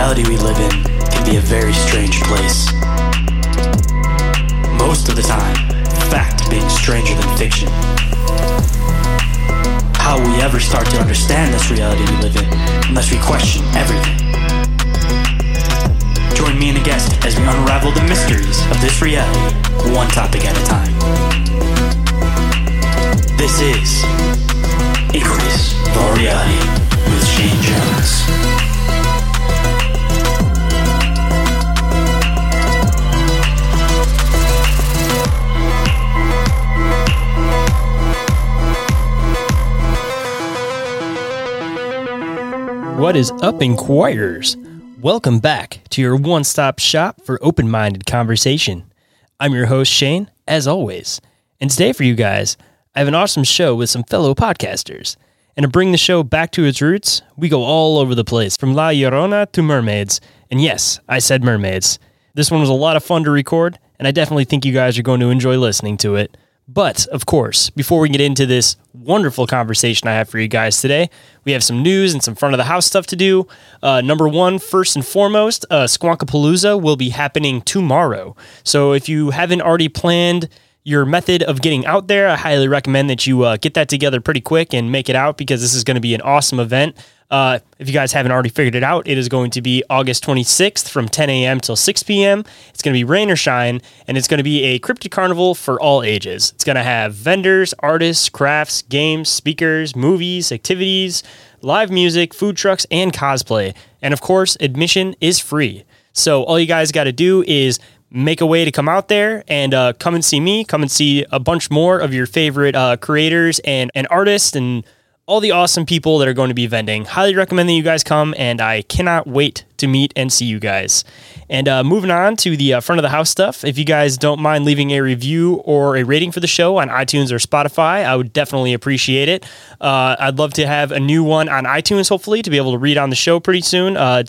Reality we live in can be a very strange place. Most of the time, fact being stranger than fiction. How we ever start to understand this reality we live in unless we question everything? Join me and a guest as we unravel the mysteries of this reality, one topic at a time. This is Increase Reality with Shayn Jones. What is up, Inquirers? Welcome back to your one stop shop for open minded conversation. I'm your host, Shayn, as always. And today, for you guys, I have an awesome show with some fellow podcasters. And to bring the show back to its roots, we go all over the place from La Llorona to mermaids. And yes, I said mermaids. This one was a lot of fun to record, and I definitely think you guys are going to enjoy listening to it. But of course, before we get into this wonderful conversation I have for you guys today, we have some news and some front of the house stuff to do. Uh, number one, first and foremost, uh, Squonkapalooza will be happening tomorrow. So if you haven't already planned your method of getting out there, I highly recommend that you uh, get that together pretty quick and make it out because this is going to be an awesome event. Uh, if you guys haven't already figured it out, it is going to be August 26th from 10 a.m. till 6 p.m. It's going to be rain or shine, and it's going to be a cryptid carnival for all ages. It's going to have vendors, artists, crafts, games, speakers, movies, activities, live music, food trucks, and cosplay. And of course, admission is free. So all you guys got to do is make a way to come out there and uh, come and see me, come and see a bunch more of your favorite uh, creators and, and artists and all the awesome people that are going to be vending. Highly recommend that you guys come, and I cannot wait to meet and see you guys. And uh, moving on to the uh, front of the house stuff, if you guys don't mind leaving a review or a rating for the show on iTunes or Spotify, I would definitely appreciate it. Uh, I'd love to have a new one on iTunes, hopefully, to be able to read on the show pretty soon. Uh,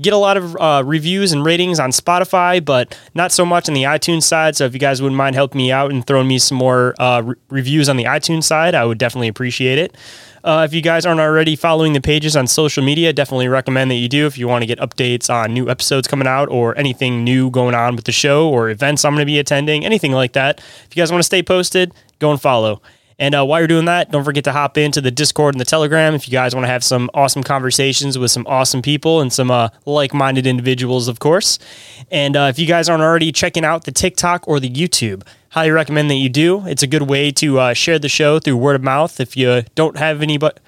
get a lot of uh, reviews and ratings on Spotify, but not so much on the iTunes side. So if you guys wouldn't mind helping me out and throwing me some more uh, re- reviews on the iTunes side, I would definitely appreciate it. Uh, if you guys aren't already following the pages on social media, definitely recommend that you do if you want to get updates on new episodes coming out or anything new going on with the show or events I'm going to be attending, anything like that. If you guys want to stay posted, go and follow. And uh, while you're doing that, don't forget to hop into the Discord and the Telegram if you guys want to have some awesome conversations with some awesome people and some uh, like minded individuals, of course. And uh, if you guys aren't already checking out the TikTok or the YouTube, highly recommend that you do. It's a good way to uh, share the show through word of mouth. If you don't have any, but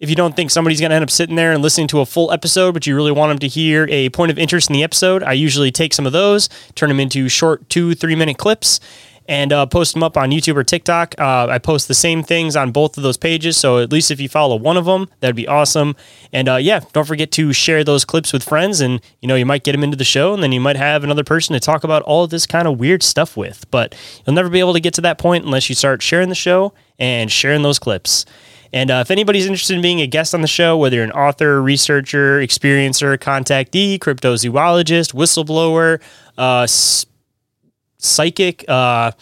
if you don't think somebody's going to end up sitting there and listening to a full episode, but you really want them to hear a point of interest in the episode, I usually take some of those, turn them into short two, three minute clips, and uh, post them up on YouTube or TikTok. Uh, I post the same things on both of those pages. So at least if you follow one of them, that'd be awesome. And uh, yeah, don't forget to share those clips with friends. And, you know, you might get them into the show and then you might have another person to talk about all of this kind of weird stuff with. But you'll never be able to get to that point unless you start sharing the show and sharing those clips. And uh, if anybody's interested in being a guest on the show, whether you're an author, researcher, experiencer, contactee, cryptozoologist, whistleblower, uh, psychic, uh,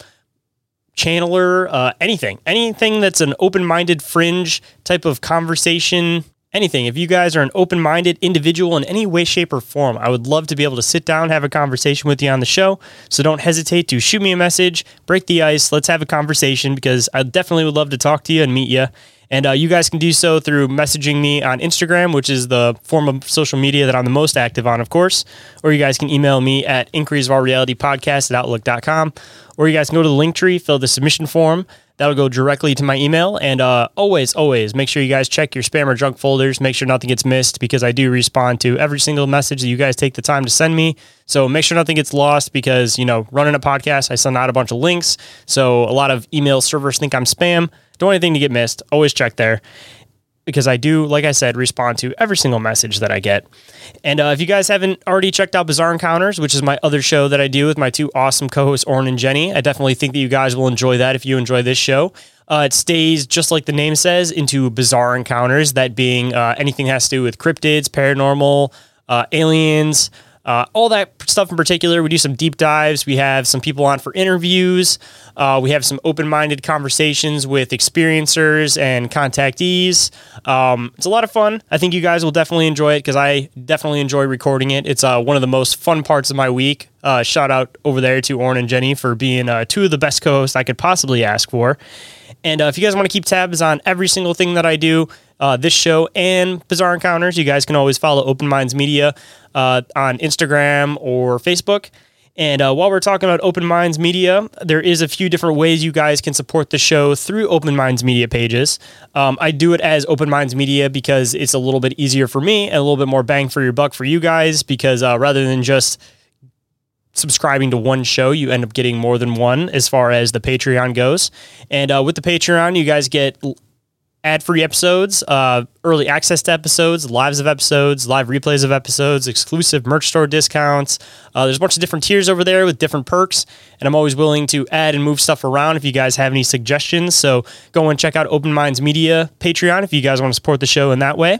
channeler, uh, anything, anything that's an open minded fringe type of conversation, anything. If you guys are an open minded individual in any way, shape, or form, I would love to be able to sit down, have a conversation with you on the show. So don't hesitate to shoot me a message, break the ice, let's have a conversation because I definitely would love to talk to you and meet you. And uh, you guys can do so through messaging me on Instagram, which is the form of social media that I'm the most active on, of course. Or you guys can email me at inquiries of our reality podcast at outlook.com. Or you guys can go to the link tree, fill the submission form. That'll go directly to my email. And uh, always, always make sure you guys check your spam or junk folders. Make sure nothing gets missed because I do respond to every single message that you guys take the time to send me. So make sure nothing gets lost because, you know, running a podcast, I send out a bunch of links. So a lot of email servers think I'm spam. Don't want anything to get missed. Always check there because I do, like I said, respond to every single message that I get. And uh, if you guys haven't already checked out Bizarre Encounters, which is my other show that I do with my two awesome co hosts, Orin and Jennie, I definitely think that you guys will enjoy that if you enjoy this show. Uh, it stays, just like the name says, into bizarre encounters, that being uh, anything has to do with cryptids, paranormal, uh, aliens, uh, all that stuff in particular. We do some deep dives. We have some people on for interviews. Uh, we have some open minded conversations with experiencers and contactees. Um, it's a lot of fun. I think you guys will definitely enjoy it because I definitely enjoy recording it. It's uh, one of the most fun parts of my week. Uh, shout out over there to Orin and Jennie for being uh, two of the best co hosts I could possibly ask for. And uh, if you guys want to keep tabs on every single thing that I do, uh, this show and Bizarre Encounters, you guys can always follow Open Minds Media uh, on Instagram or Facebook. And uh, while we're talking about Open Minds Media, there is a few different ways you guys can support the show through Open Minds Media pages. Um, I do it as Open Minds Media because it's a little bit easier for me and a little bit more bang for your buck for you guys because uh, rather than just subscribing to one show, you end up getting more than one as far as the Patreon goes. And uh, with the Patreon, you guys get ad free episodes, uh, early access to episodes, lives of episodes, live replays of episodes, exclusive merch store discounts. Uh, there's a bunch of different tiers over there with different perks, and I'm always willing to add and move stuff around if you guys have any suggestions. So go and check out Open Minds Media Patreon if you guys want to support the show in that way.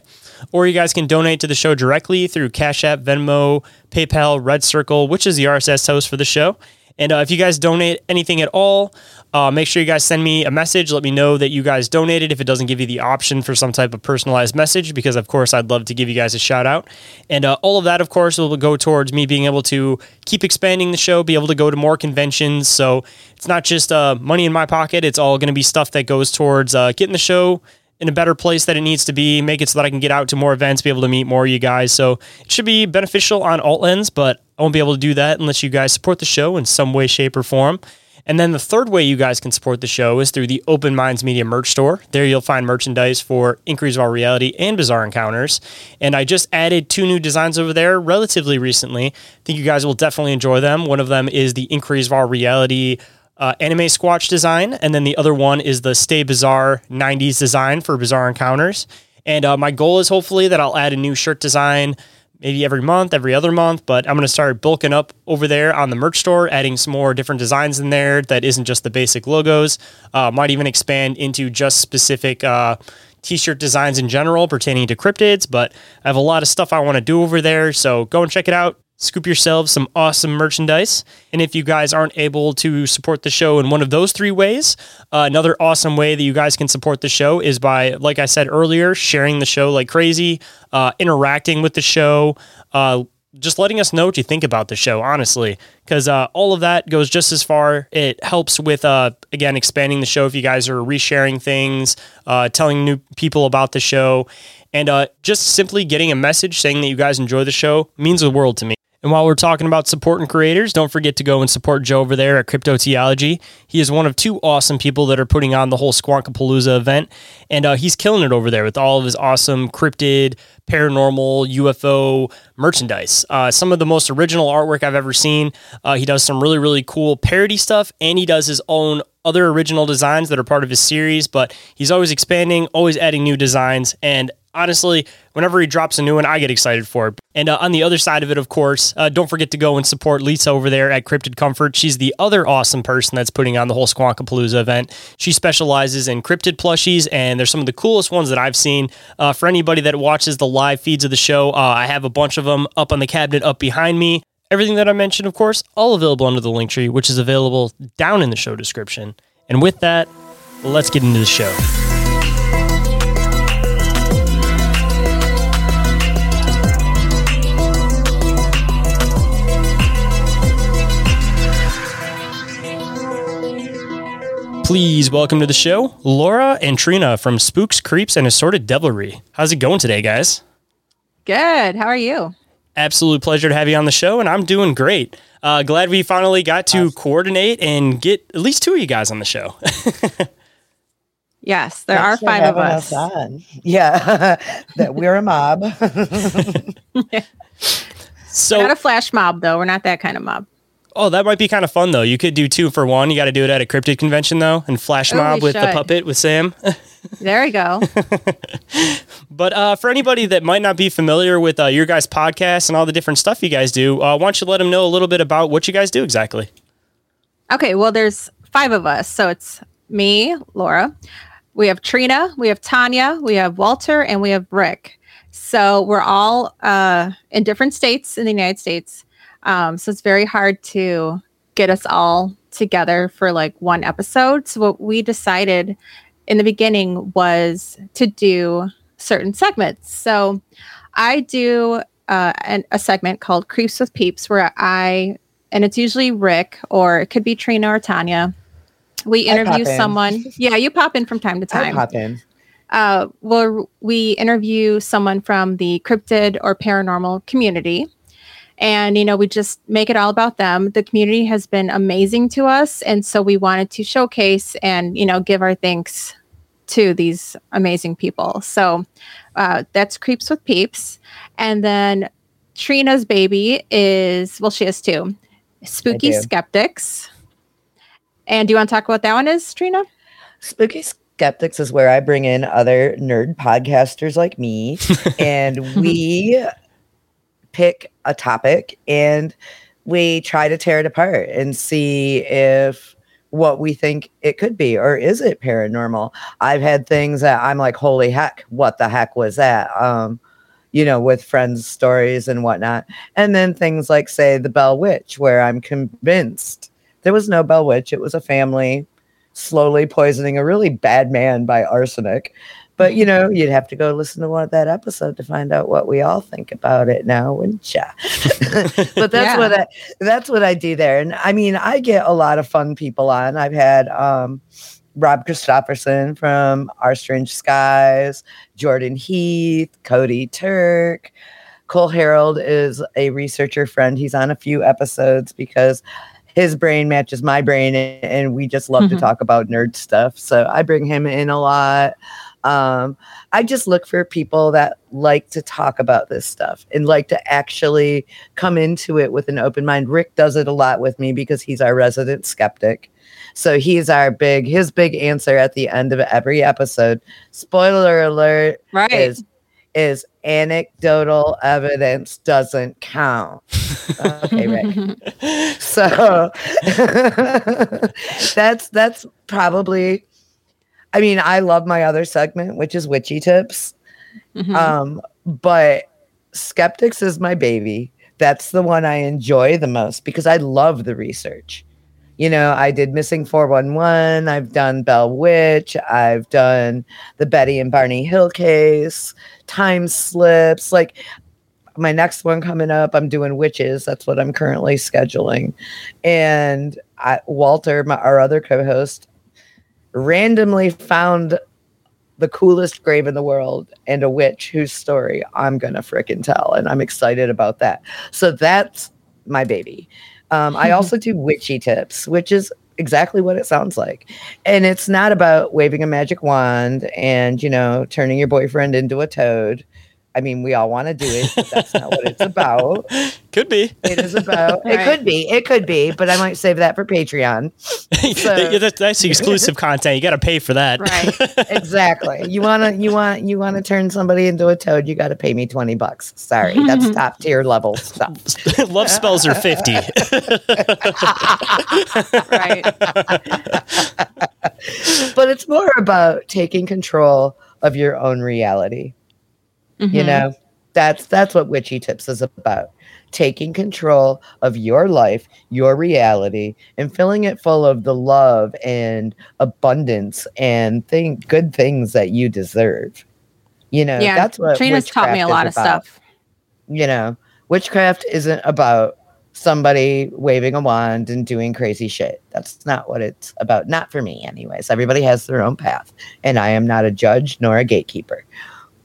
Or you guys can donate to the show directly through Cash App, Venmo, PayPal, Red Circle, which is the RSS host for the show. And uh, if you guys donate anything at all, uh, make sure you guys send me a message. Let me know that you guys donated if it doesn't give you the option for some type of personalized message, because of course I'd love to give you guys a shout out. And uh, all of that, of course, will go towards me being able to keep expanding the show, be able to go to more conventions. So it's not just uh, money in my pocket, it's all going to be stuff that goes towards uh, getting the show in a better place that it needs to be, make it so that I can get out to more events, be able to meet more of you guys. So it should be beneficial on alt ends, but I won't be able to do that unless you guys support the show in some way, shape, or form. And then the third way you guys can support the show is through the Open Minds Media merch store. There you'll find merchandise for Inquiries of Our Reality and Bizarre Encounters. And I just added two new designs over there relatively recently. I think you guys will definitely enjoy them. One of them is the Inquiries of Our Reality uh, anime squatch design, and then the other one is the Stay Bizarre 90s design for Bizarre Encounters. And uh, my goal is hopefully that I'll add a new shirt design maybe every month, every other month, but I'm going to start bulking up over there on the merch store, adding some more different designs in there that isn't just the basic logos. Uh, might even expand into just specific uh, t-shirt designs in general pertaining to cryptids, but I have a lot of stuff I want to do over there, so go and check it out scoop yourselves some awesome merchandise. And if you guys aren't able to support the show in one of those three ways, uh, another awesome way that you guys can support the show is by, like I said earlier, sharing the show like crazy, uh, interacting with the show, uh, just letting us know what you think about the show, honestly, because uh, all of that goes just as far. It helps with, uh, again, expanding the show if you guys are resharing things, uh, telling new people about the show. And just simply getting a message saying that you guys enjoy the show means the world to me. And while we're talking about supporting creators, don't forget to go and support Joe over there at Cryptoteeology. He is one of two awesome people that are putting on the whole Squonkapalooza event, and uh, he's killing it over there with all of his awesome cryptid, paranormal, UFO merchandise. Uh, some of the most original artwork I've ever seen. Uh, he does some really, really cool parody stuff, and he does his own other original designs that are part of his series, but he's always expanding, always adding new designs, and honestly, whenever he drops a new one, I get excited for it. And uh, on the other side of it, of course, uh, don't forget to go and support Lisa over there at Cryptid Comfort. She's the other awesome person that's putting on the whole Squonkapalooza event. She specializes in cryptid plushies, and they're some of the coolest ones that I've seen. Uh, for anybody that watches the live feeds of the show, uh, I have a bunch of them up on the cabinet up behind me. Everything that I mentioned, of course, all available under the link tree, which is available down in the show description. And with that, let's get into the show. Please welcome to the show Laura and Trina from Spooks, Creeps, and Assorted Devilry. How's it going today, guys? Good. How are you? Absolute pleasure to have you on the show, and I'm doing great. Uh, glad we finally got to awesome. coordinate and get at least two of you guys on the show. yes, there Thanks are five of us. us yeah, that we're a mob. so we're not a flash mob, though. We're not that kind of mob. Oh, that might be kind of fun though. You could do two for one. You got to do it at a cryptid convention though, and flash mob with should. the puppet with Sam. there we go. but uh, for anybody that might not be familiar with uh, your guys' podcast and all the different stuff you guys do, uh, why don't you let them know a little bit about what you guys do exactly? Okay, well, there's five of us, so it's me, Laura. We have Trina, we have Tanya, we have Walter, and we have Rick. So we're all uh, in different states in the United States um, so it's very hard to get us all together for like one episode. So what we decided in the beginning was to do certain segments. So I do uh, an, a segment called Creeps with Peeps where I, and it's usually Rick or it could be Trina or Tanya. We interview someone. Yeah, you pop in from time to time. I pop in. Uh, well, we interview someone from the cryptid or paranormal community and you know we just make it all about them. The community has been amazing to us. And so we wanted to showcase and you know give our thanks to these amazing people. So uh, that's creeps with peeps. And then trina's baby is well she has two spooky skeptics. And do you want to talk about that one is trina? Spooky skeptics is where i bring in other nerd podcasters like me. And we pick a topic and we try to tear it apart and see if what we think it could be or is it paranormal. I've had things that i'm like holy heck what the heck was that? Um you know with friends stories and whatnot. And then things like say the bell witch where i'm convinced there was no bell witch it was a family slowly poisoning a really bad man by arsenic but you know, you'd have to go listen to one of that episode to find out what we all think about it now, wouldn't you? but that's yeah. what I that's what I do there. And I mean, I get a lot of fun people on. I've had um, Rob Christofferson from Our Strange Skies, Jordan Heath, Cody Turk. Cole Harold is a researcher friend. He's on a few episodes because his brain matches my brain and we just love mm-hmm. to talk about nerd stuff. So I bring him in a lot. Um, I just look for people that like to talk about this stuff and like to actually come into it with an open mind. Rick does it a lot with me because he's our resident skeptic. So he's our big, his big answer at the end of every episode. Spoiler alert right. is is anecdotal evidence doesn't count. okay, right. so that's that's probably I mean, I love my other segment, which is witchy tips. Mm-hmm. Um, but skeptics is my baby. That's the one I enjoy the most because I love the research. You know, I did Missing 411, I've done Bell Witch, I've done the Betty and Barney Hill case, time slips. Like my next one coming up, I'm doing witches. That's what I'm currently scheduling. And I, Walter, my, our other co host, randomly found the coolest grave in the world and a witch whose story I'm gonna fricking tell, and I'm excited about that. So that's my baby. Um, I also do witchy tips, which is exactly what it sounds like, and it's not about waving a magic wand and you know turning your boyfriend into a toad. I mean, we all want to do it, but that's not what it's about. Could be. It is about. It could be. It could be. But I might save that for Patreon. So, yeah, that's, that's exclusive content. You got to pay for that. Right. exactly. You want to. You want. You want to turn somebody into a toad. You got to pay me twenty bucks. Sorry, that's top tier level stuff. Love spells are fifty. right. but it's more about taking control of your own reality. Mm-hmm. You know, that's that's what Witchy Tips is about. Taking control of your life, your reality, and filling it full of the love and abundance and thing good things that you deserve. You know, yeah, that's what Trina's taught me a lot of about. stuff. You know, witchcraft isn't about somebody waving a wand and doing crazy shit. That's not what it's about. Not for me, anyways. Everybody has their own path, and I am not a judge nor a gatekeeper.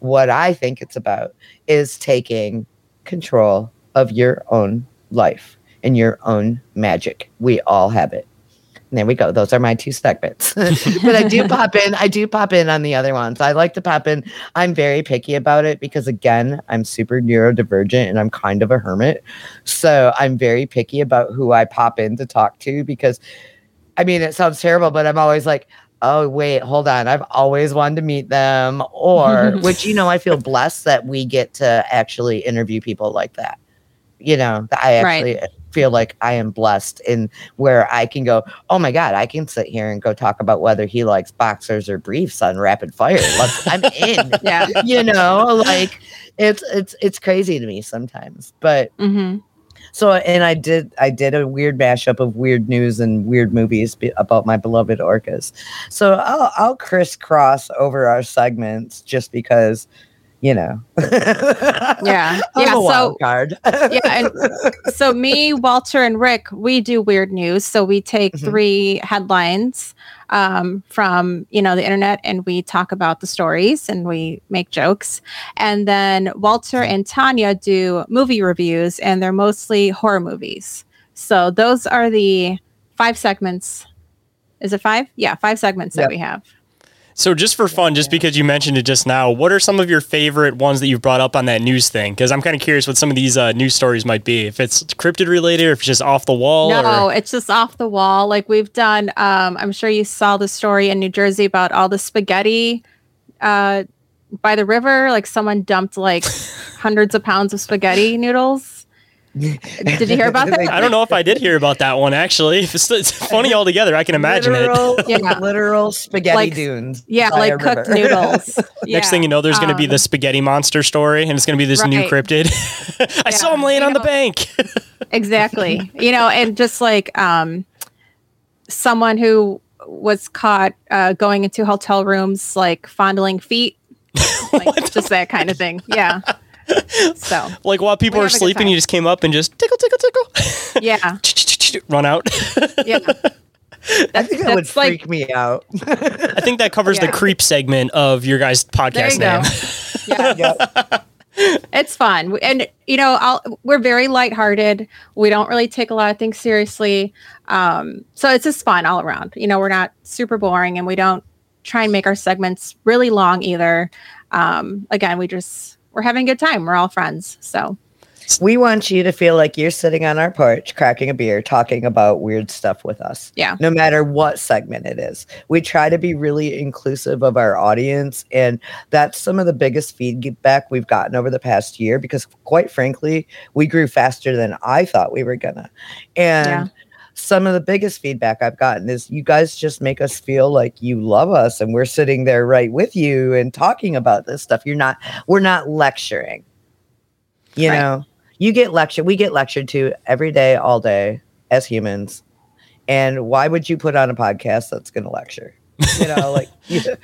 What I think it's about is taking control of your own life and your own magic. We all have it. And there we go. Those are my two segments. but I do pop in. I do pop in on the other ones. I like to pop in. I'm very picky about it because, again, I'm super neurodivergent and I'm kind of a hermit. So I'm very picky about who I pop in to talk to because, I mean, it sounds terrible, but I'm always like, oh, wait, hold on. I've always wanted to meet them. Or, which, you know, I feel blessed that we get to actually interview people like that. You know, I Right. actually feel like I am blessed in where I can go, oh my God, I can sit here and go talk about whether he likes boxers or briefs on rapid fire. Let's, I'm in. Yeah. You know, like it's it's it's crazy to me sometimes. But hmm so and I did I did a weird mashup of weird news and weird movies be, about my beloved orcas. So I'll I'll crisscross over our segments just because, you know. Yeah. Yeah. So card. yeah, and so me, Walter, and Rick, we do weird news. So we take Mhm. three headlines um, from you know the internet, and we talk about the stories and we make jokes. And then Walter and Tanya do movie reviews, and they're mostly horror movies. So those are the five segments. Is it five? Yeah, five segments Yep. that we have. So just for fun, just because you mentioned it just now, what are some of your favorite ones that you've brought up on that news thing? Because I'm kind of curious what some of these uh, news stories might be. If it's cryptid related, or if it's just off the wall. No, or- it's just off the wall. Like we've done. Um, I'm sure you saw the story in New Jersey about all the spaghetti uh, by the river. Like someone dumped like hundreds of pounds of spaghetti noodles. Did you hear about that? I don't know if I did hear about that one actually. It's, it's funny altogether. I can imagine literal, it. Yeah. literal spaghetti Like- dunes. Yeah, like cooked river. noodles. Next thing you know, there's going to be Um, the spaghetti monster story, and it's going to be this new cryptid. I saw him laying you on the bank. exactly you know and just like um someone who was caught uh going into hotel rooms like fondling feet like just that kind of thing yeah so like while people We were have a good sleeping, you just came up and just tickle, tickle, tickle, yeah. Run out. yeah. I think that would That's like- freak me out. I think that covers the creep segment of your guys' there podcast you name. go yeah. Yep. it's fun. And you know I'll, we're very lighthearted. We don't really take a lot of things seriously. Um so it's just fun all around. You know we're not super boring and we don't try and make our segments really long either. Um again we just we're having a good time we're all friends so We want you to feel like you're sitting on our porch, cracking a beer, talking about weird stuff with us. Yeah. No matter what segment it is. We try to be really inclusive of our audience. And that's some of the biggest feedback we've gotten over the past year because, quite frankly, we grew faster than I thought we were going to. And Yeah. Some of the biggest feedback I've gotten is you guys just make us feel like you love us and we're sitting there right with you and talking about this stuff. You're not, we're not lecturing. You Right. know, you get lectured, we get lectured to every day, all day as humans. And why would you put on a podcast that's going to lecture? You know, like,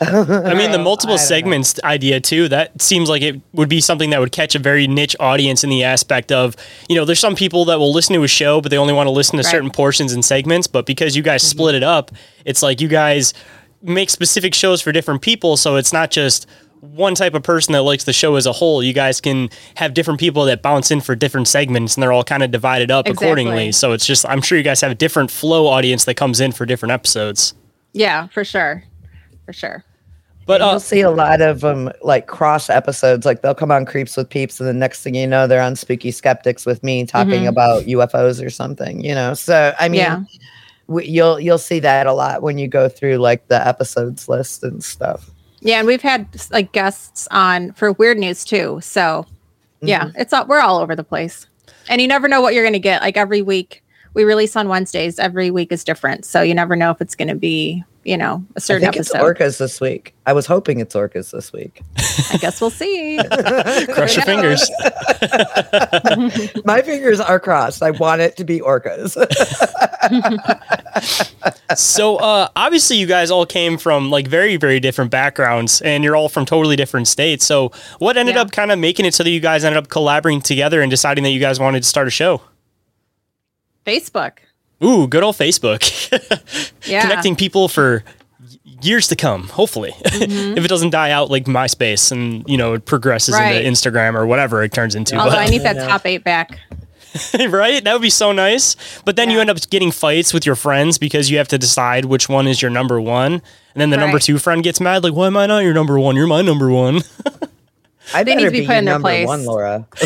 I mean, the multiple don't know. segments idea too. That seems like it would be something that would catch a very niche audience in the aspect of, you know, there's some people that will listen to a show, but they only want to listen to Right. certain portions and segments. But because you guys Mm-hmm. split it up, it's like you guys make specific shows for different people. So it's not just one type of person that likes the show as a whole. You guys can have different people that bounce in for different segments, and they're all kind of divided up Exactly. accordingly. So it's just, I'm sure you guys have a different flow audience that comes in for different episodes. yeah for sure for sure But uh, you'll see a lot of them like cross episodes. Like they'll come on Creeps with Peeps, and the next thing you know, they're on Spooky Skeptics with me talking Mhm. about UFOs or something. You know, so I mean, Yeah. we, you'll you'll see that a lot when you go through like the episodes list and stuff. yeah and we've had like guests on for weird news too so yeah it's all we're all over the place and you never know what you're going to get like every week we release on wednesdays every week is different so you never know if it's going to be you know a certain think episode it's orcas this week. I was hoping it's orcas this week. i guess we'll see crush your fingers. My fingers are crossed. I want it to be orcas. so uh, obviously you guys all came from like very very different backgrounds and you're all from totally different states so what ended Yeah. up kind of making it so that you guys ended up collaborating together and deciding that you guys wanted to start a show Facebook. Ooh, good old Facebook. Yeah. Connecting people for years to come, hopefully. Mm-hmm. if it doesn't die out like MySpace and, you know, it progresses Right. into Instagram or whatever it turns into. Although I need that top eight back. right? That would be so nice. But then you end up getting fights with your friends because you have to decide which one is your number one. And then the number two friend gets mad, like, why am I not your number one? You're my number one. I They need to be be put in their number place. one, Laura.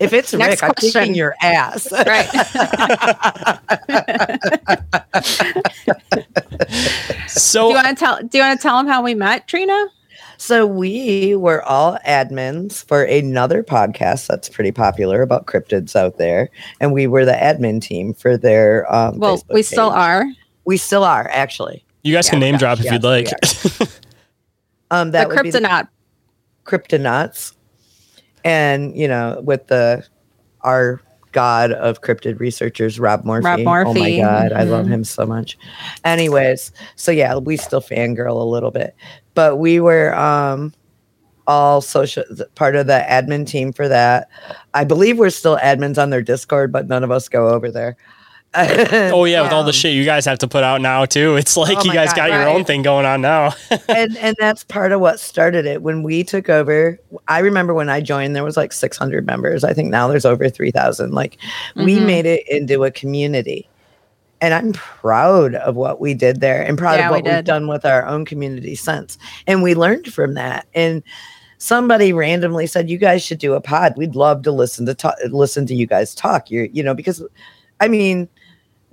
if it's Next Rick, I'm kicking your ass. Right. So do you want to tell? Do you want to tell them how we met, Trina? So we were all admins for another podcast that's pretty popular about cryptids out there, and we were the admin team for their. Um, Well, Facebook we still page. are. We still are actually. you guys can name yeah, drop if yes, you'd like. Um, The that would be the Cryptonaut. Cryptonauts, and you know, with the our god of cryptid researchers, Rob Morphy. Rob Oh my Morphy, god, I love mhm. him so much. Anyways, so yeah, we still fangirl a little bit, but we were um all social part of the admin team for that. I believe we're still admins on their Discord, but none of us go over there. Oh, yeah, with all the Um, shit you guys have to put out now, too. It's like Oh you guys God, got your own thing going on now. and and that's part of what started it. When we took over i remember when i joined there was like 600 members. I think now there's over 3000 like we Mhm. made it into a community. And i'm proud of what we did there and proud Yeah, of what we've done with our own community since. And we learned from that. And somebody randomly said you guys should do a pod. We'd love to listen to talk, listen to you guys talk. You're you know because i mean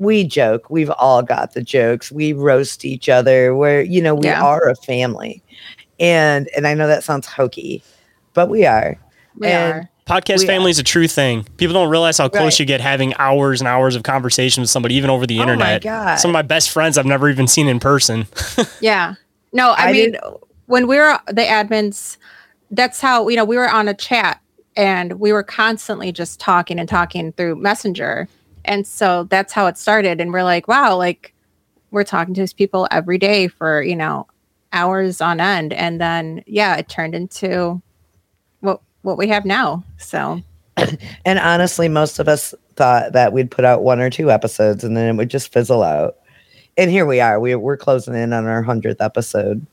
we joke we've all got the jokes we roast each other where you know we Yeah. are a family and and i know that sounds hokey but we are We And- are. Podcast We- family is a true thing. People don't realize how close Right. you get having hours and hours of conversation with somebody, even over the Oh my internet. God. Some of my best friends I've never even seen in person. Yeah. No, I, I mean, when we were the admins, that's how, you know, we were on a chat and we were constantly just talking and talking through Messenger. And so that's how it started. And we're like, wow, like we're talking to these people every day for, you know, hours on end. And then, yeah, it turned into what, what we have now. So, and honestly most of us thought that we'd put out one or two episodes and then it would just fizzle out and here we are we, we're closing in on our 100th episode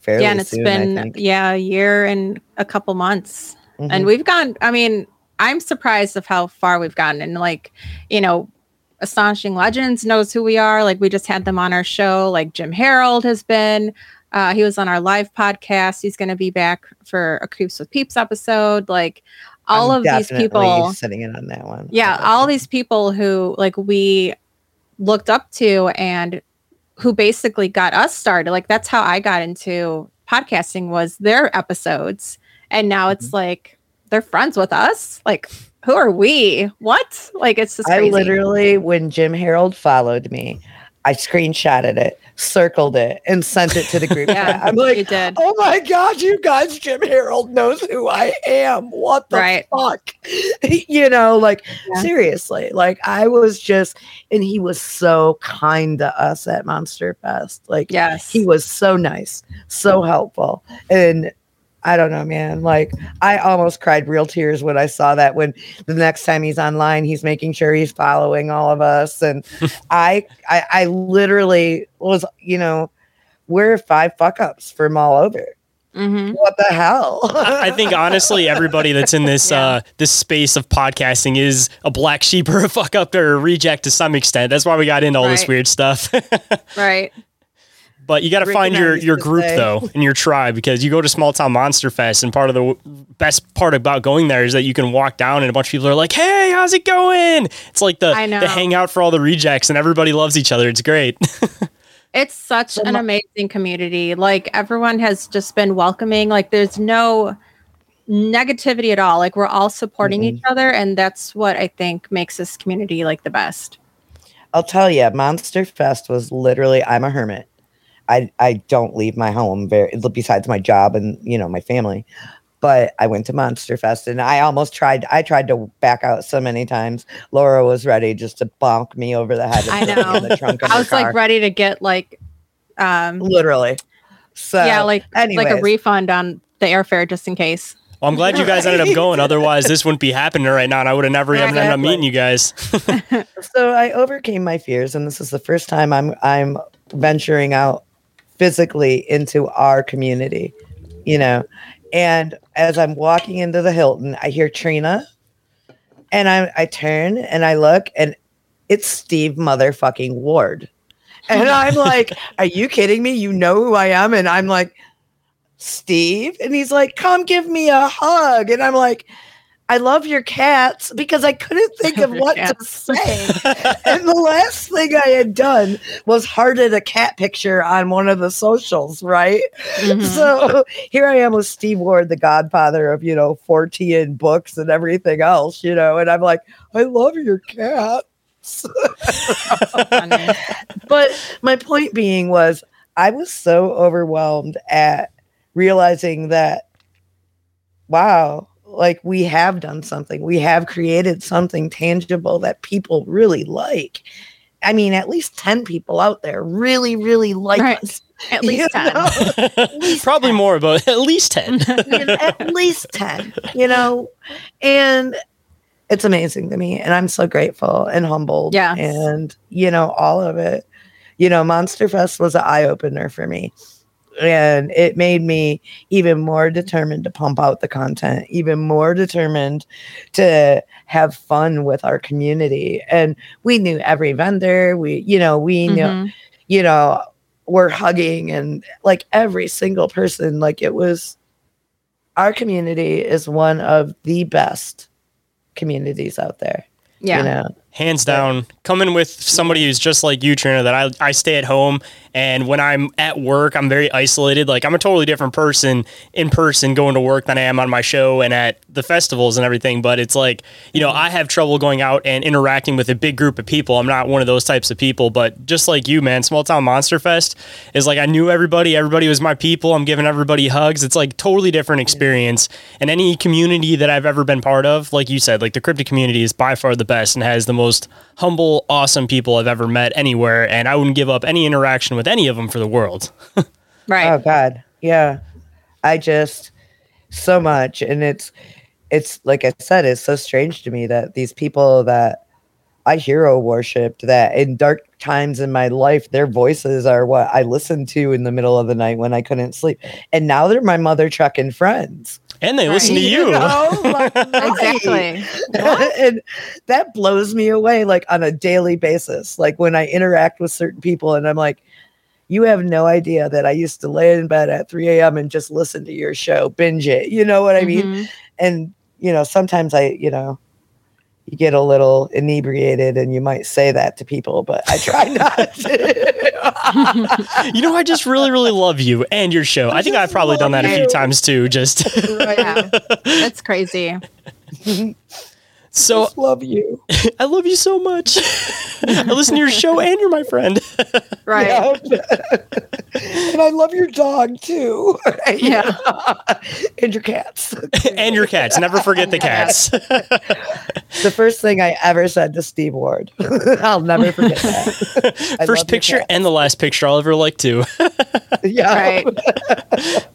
fairly yeah, and it's soon, been, yeah, a year and a couple months. Mhm. and we've gone i mean i'm surprised of how far we've gotten. And like you know astonishing legends knows who we are. Like we just had them on our show like jim harold has been uh, he was on our live podcast. He's going to be back for a creeps with peeps episode. Like all I'm of these people sitting in on that one. Yeah all these people who like we looked up to and who basically got us started. Like that's how i got into podcasting was their episodes. And now it's Mm-hmm. like they're friends with us like who are we what like it's just I literally, when Jim Harold followed me, I screenshotted it, circled it, and sent it to the group. Yeah. I'm like, did. oh my god, you guys, Jim Harold knows who I am. What the Right. fuck? you know, like Yeah. seriously, like I was just, and he was so kind to us at Monster Fest. Like, yes he was so nice, so helpful. And I don't know, man. Like I almost cried real tears when I saw that when the next time he's online, he's making sure he's following all of us. And I, I I literally was, you know, we're five fuck ups from all over. Mhm. What the hell? I think honestly, everybody that's in this Yeah. uh, this space of podcasting is a black sheep or a fuck up or a reject to some extent. That's why we got into all this weird stuff. right but you got to find your your group say- though and your tribe because you go to Small Town Monster Fest and part of the w- best part about going there is that you can walk down and a bunch of people are like, "Hey, how's it going?" It's like the the hangout for all the rejects and everybody loves each other. It's great. It's such an amazing community. Like everyone has just been welcoming. Like there's no negativity at all. Like we're all supporting Mm-mm. each other, and that's what I think makes this community like the best. I'll tell you, Monster Fest was literally I'm a hermit. I I don't leave my home very besides my job and you know my family. But I went to Monster Fest and I almost tried I tried to back out so many times. Laura was ready just to bonk me over the head. I know. The trunk of I was car. like ready to get like, um, literally. So yeah, like like a refund on the airfare just in case. Well, I'm glad you guys ended up going. Otherwise, this wouldn't be happening right now, and I would have never even ended up meeting you guys. so I overcame my fears, and this is the first time I'm I'm venturing out physically into our community, you know. And as I'm walking into the Hilton, I hear Trina, and I I turn and I look, and it's Steve motherfucking Ward, and I'm like, "Are you kidding me? You know who I am?" And I'm like, "Steve," and he's like, "Come give me a hug," and I'm like. I love your cats because I couldn't think of what to say and the last thing I had done was hearted a cat picture on one of the socials, right? Mhm. So here I am with Steve Ward, the godfather of, you know, Fortean books and everything else, you know, and I'm like, I love your cat. but my point being was I was so overwhelmed at realizing that, wow, like we have done something. We have created something tangible that people really like. I mean, at least 10 people out there really, really like Right. us. At You least 10. know? Probably more, but at least 10. At least 10, you know, and it's amazing to me. And I'm so grateful and humbled. yeah And, you know, all of it. You know, Monster Fest was an eye opener for me. And it made me even more determined to pump out the content, even more determined to have fun with our community. And we knew every vendor. We, you know, we knew Mhm. you know, we're hugging and like every single person, like it was our community is one of the best communities out there. Yeah. You know, Hands down, coming with somebody who's just like you, Trina, that I, I stay at home and when I'm at work, I'm very isolated. Like I'm a totally different person in person going to work than I am on my show and at the festivals and everything. But it's like, you know, I have trouble going out and interacting with a big group of people. I'm not one of those types of people, but just like you, man, Small Town Monster Fest is like I knew everybody, everybody was my people. I'm giving everybody hugs. It's like totally different experience. And any community that I've ever been part of, like you said, like the cryptid community is by far the best and has the most humble, awesome people I've ever met anywhere. And I wouldn't give up any interaction with any of them for the world. Right. oh God. Yeah. I just so much. And it's it's like I said, it's so strange to me that these people that I hero worshipped that in dark times in my life, their voices are what I listened to in the middle of the night when I couldn't sleep. And now they're my mother trucking friends. And they listen to Right. you. know? Like. Exactly. and that blows me away like on a daily basis. Like when I interact with certain people and I'm like, you have no idea that I used to lay in bed at 3 a.m. and just listen to your show, binge it. You know what I mean? Mhm. And, you know, sometimes I, you know, you get a little inebriated and you might say that to people, but I try not to. you know, I just really, really love you and your show. I, think I've probably done that love a few times too. Just Yeah. That's crazy. so Just love you. I love you so much. I listen to your show and you're my friend. Right. Yeah. and I love your dog too. Yeah. and your cats. and your cats. Never forget the cats. the first thing I ever said to Steve Ward. I'll never forget that. I First picture and the last picture I'll ever like to. Yeah. Right.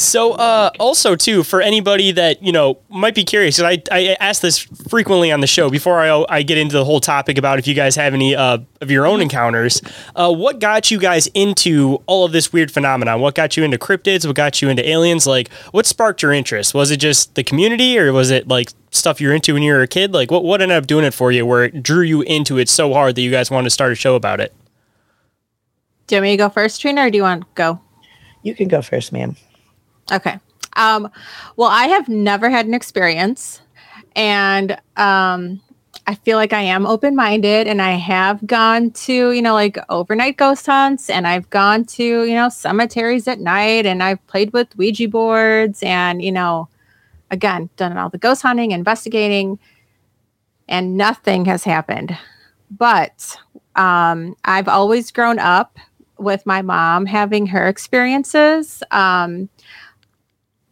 So, uh, also too, for anybody that you know might be curious, and I I ask this frequently on the show before I I get into the whole topic about if you guys have any uh, of your own encounters. Uh, what got you guys into all of this weird phenomenon? What got you into cryptids? What got you into aliens? Like, what sparked your interest? Was it just the community, or was it like stuff you were into when you were a kid? Like, what what ended up doing it for you, where it drew you into it so hard that you guys wanted to start a show about it? Do you want me to go first, Trina, or do you want to go? You can go first, ma'am. Okay. Um, well, I have never had an experience, and um, I feel like I am open minded, and I have gone to you know like overnight ghost hunts, and I've gone to you know cemeteries at night, and I've played with Ouija boards, and you know, again, done all the ghost hunting, investigating, and nothing has happened. But um, I've always grown up with my mom having her experiences. Um,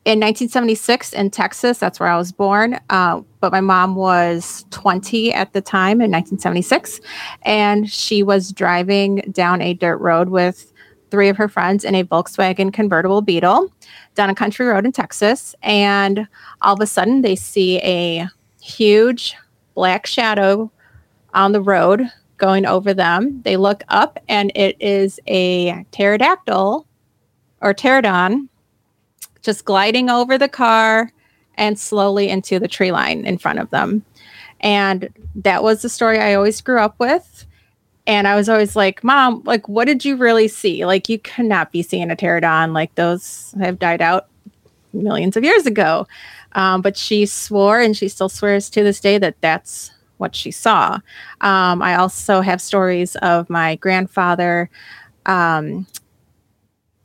in 1976 in Texas. That's where I was born. Uh, but my mom was 20 at the time in 1976. And she was driving down a dirt road with three of her friends in a Volkswagen convertible Beetle down a country road in Texas. And all of a sudden, they see a huge black shadow on the road going over them. They look up, and it is a pterodactyl or pterodon just gliding over the car and slowly into the tree line in front of them. And that was the story I always grew up with. And I was always like, Mom, like, what did you really see? Like, you cannot be seeing a pterodon. Like, those have died out millions of years ago. Um, but she swore, and she still swears to this day, that that's what she saw. Um, I also have stories of my grandfather um,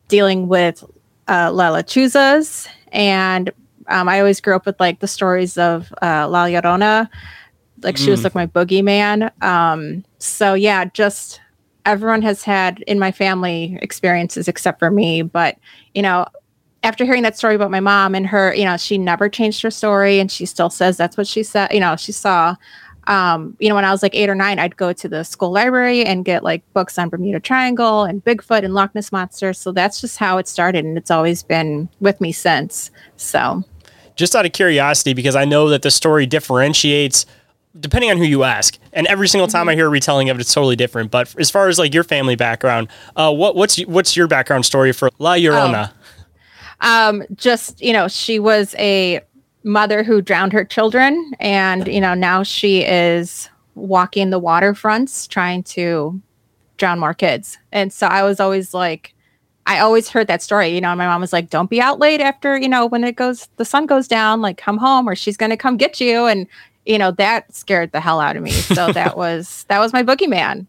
dealing with uh, La Lechuzas. And um, I always grew up with like the stories of uh, La Llorona. Like she was like my boogeyman. Um, so yeah, just everyone has had in my family experiences except for me. But you know, after hearing that story about my mom and her, you know, she never changed her story and she still says that's what she said, you know, she saw. Um, you know, when I was like eight or nine, I'd go to the school library and get like books on Bermuda Triangle and Bigfoot and Loch Ness Monster. So that's just how it started, and it's always been with me since. So, Just out of curiosity, because I know that the story differentiates depending on who you ask. And every single time I hear a retelling of it, it's totally different. But as far as like your family background, uh, what what's what's your background story for La Llorona? um, just you know, she was a mother who drowned her children, and you know, now she is walking the waterfronts trying to drown more kids. And so I was always like, I always heard that story. You know, my mom was like, "Don't be out late after you know when it goes, the sun goes down. Like, come home, or she's gonna come get you." And you know, that scared the hell out of me. So that was that was my boogeyman.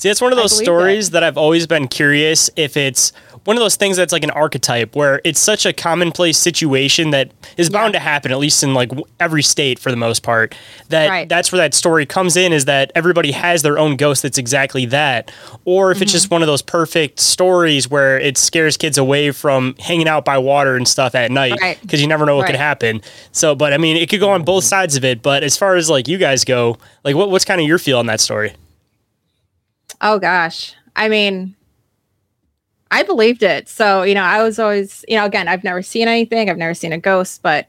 See, it's one of those believe stories that I've always been curious if it's one of those things that's like an archetype where it's such a commonplace situation that is bound to happen, at least in like every state for the most part. That Right. that's where that story comes in is that everybody has their own ghost that's exactly that. Or if it's Mm-hmm. just one of those perfect stories where it scares kids away from hanging out by water and stuff at night Right. because you never know what could happen. So, but I mean, it could go on both sides of it. But as far as like you guys go, like what, what's kind of your feel on that story? Oh gosh. I mean, I believed it. So, you know, I was always, you know, again, I've never seen anything. I've never seen a ghost, but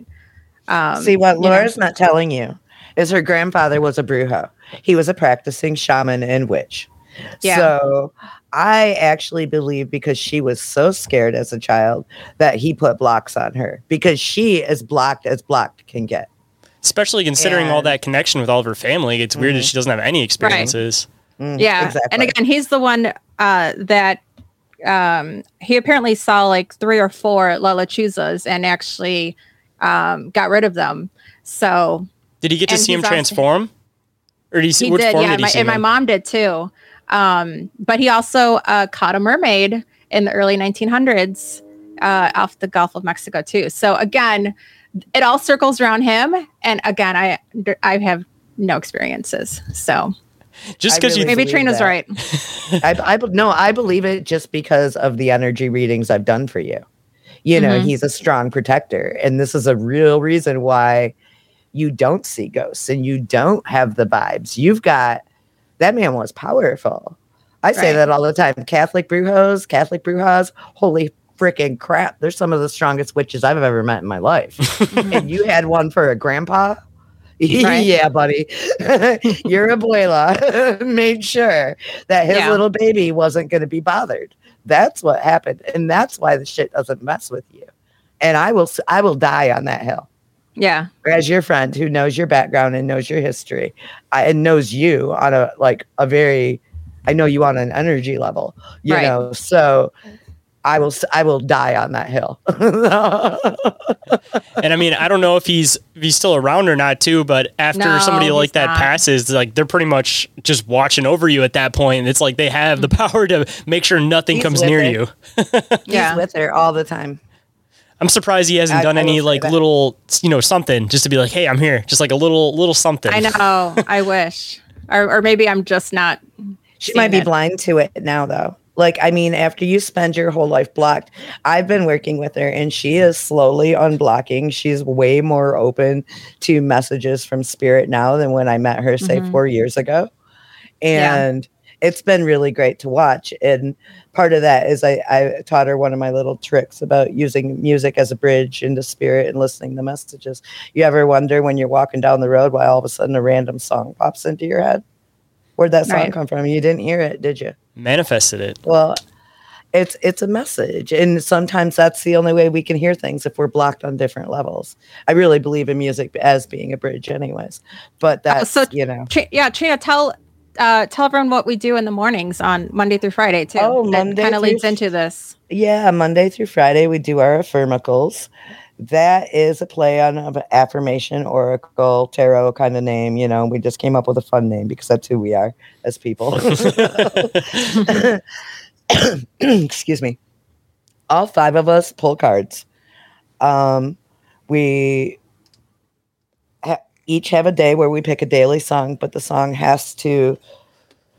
um See what you know. Laura's not telling you is her grandfather was a brujo. He was a practicing shaman and witch. Yeah. So I actually believe because she was so scared as a child that he put blocks on her because she is blocked as blocked can get. Especially considering all that connection with all of her family, it's weird that she doesn't have any experiences. Mm, yeah. exactly. And again, he's the one uh that um he apparently saw like three or four La Lechuzas and actually um got rid of them. So Did he get to see him he's also- transform? Or did he see he which did, form yeah. did he My, see and him my mom did too. Um, but he also uh, caught a mermaid in the early 1900s uh, off the Gulf of Mexico too. So again, it all circles around him. And again, I I have no experiences. So Just I because you maybe Trina's that. right. I, I no, I believe it just because of the energy readings I've done for you. You know, Mhm. he's a strong protector, and this is a real reason why you don't see ghosts and you don't have the vibes. You've got that man was powerful. I say that all the time. Catholic brujos, Catholic brujas, holy freaking crap! They're some of the strongest witches I've ever met in my life. and you had one for a grandpa. Right. yeah, buddy. Your abuela made sure that his Yeah. little baby wasn't going to be bothered. That's what happened, and that's why the shit doesn't mess with you. And I will, I will die on that hill Yeah. as your friend who knows your background and knows your history, I, and knows you on a like a very, I know you on an energy level, you Right. know. So I will, s- I will die on that hill. and I mean, I don't know if he's if he's still around or not too, but after No, somebody like that not. passes, like they're pretty much just watching over you at that point. It's like they have the power to make sure nothing He's comes near it. you. Yeah. He's with her all the time. I'm surprised he hasn't I- done I any like that. little, you know, something just to be like, hey, I'm here, just like a little little something. I know. I wish. Or, or maybe I'm just not. She might be it. blind to it now, though. Like, I mean, after you spend your whole life blocked, I've been working with her and she is slowly unblocking. She's way more open to messages from spirit now than when I met her, say, Mhm. four years ago. Yeah. And it's been really great to watch. And part of that is I, I taught her one of my little tricks about using music as a bridge into spirit and listening to messages. You ever wonder when you're walking down the road why all of a sudden a random song pops into your head? Where'd that song Right. come from? You didn't hear it, did you? Manifested it. Well, it's it's a message, and sometimes that's the only way we can hear things if we're blocked on different levels. I really believe in music as being a bridge, anyways. But that's so- you know, Tr- yeah, Trina, tell uh, tell everyone what we do in the mornings on Monday through Friday too. Oh, It Monday kind of leads into this. yeah, Monday through Friday we do our affirmicals. That is a play on of affirmation, oracle, tarot kind of name. You know, we just came up with a fun name because that's who we are as people. excuse me all five of us pull cards um we ha- each have a day where we pick a daily song but the song has to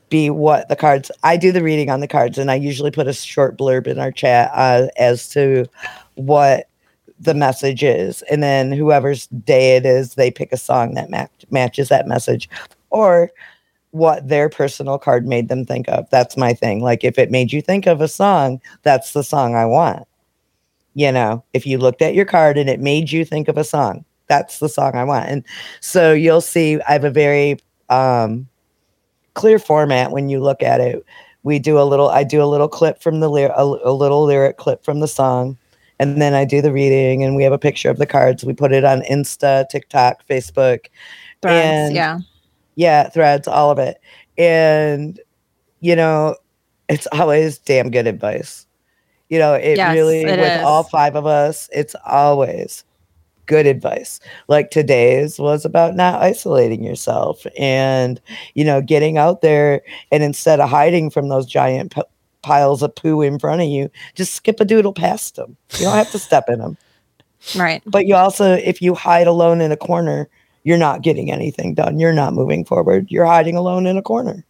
be what the cards i do the reading on the cards and i usually put a short blurb in our chat uh, as to what the message is and then whoever's day it is they pick a song that match- matches that message or what their personal card made them think of. That's my thing. Like if it made you think of a song, that's the song I want. You know, if you looked at your card and it made you think of a song, that's the song I want. And so you'll see I have a very um clear format when you look at it. We do a little I do a little clip from the lyric a, a little lyric clip from the song and then I do the reading and we have a picture of the cards. We put it on Insta, TikTok, Facebook, Threads, And- yeah. yeah, threads, all of it. And you know, it's always damn good advice. You know, it Yes, really it with is. all five of us, it's always good advice. Like today's was about not isolating yourself and you know, getting out there and instead of hiding from those giant p- piles of poo in front of you, just skip a doodle past them. You don't have to step in them. Right. But you also, if you hide alone in a corner, you're not getting anything done. You're not moving forward. You're hiding alone in a corner.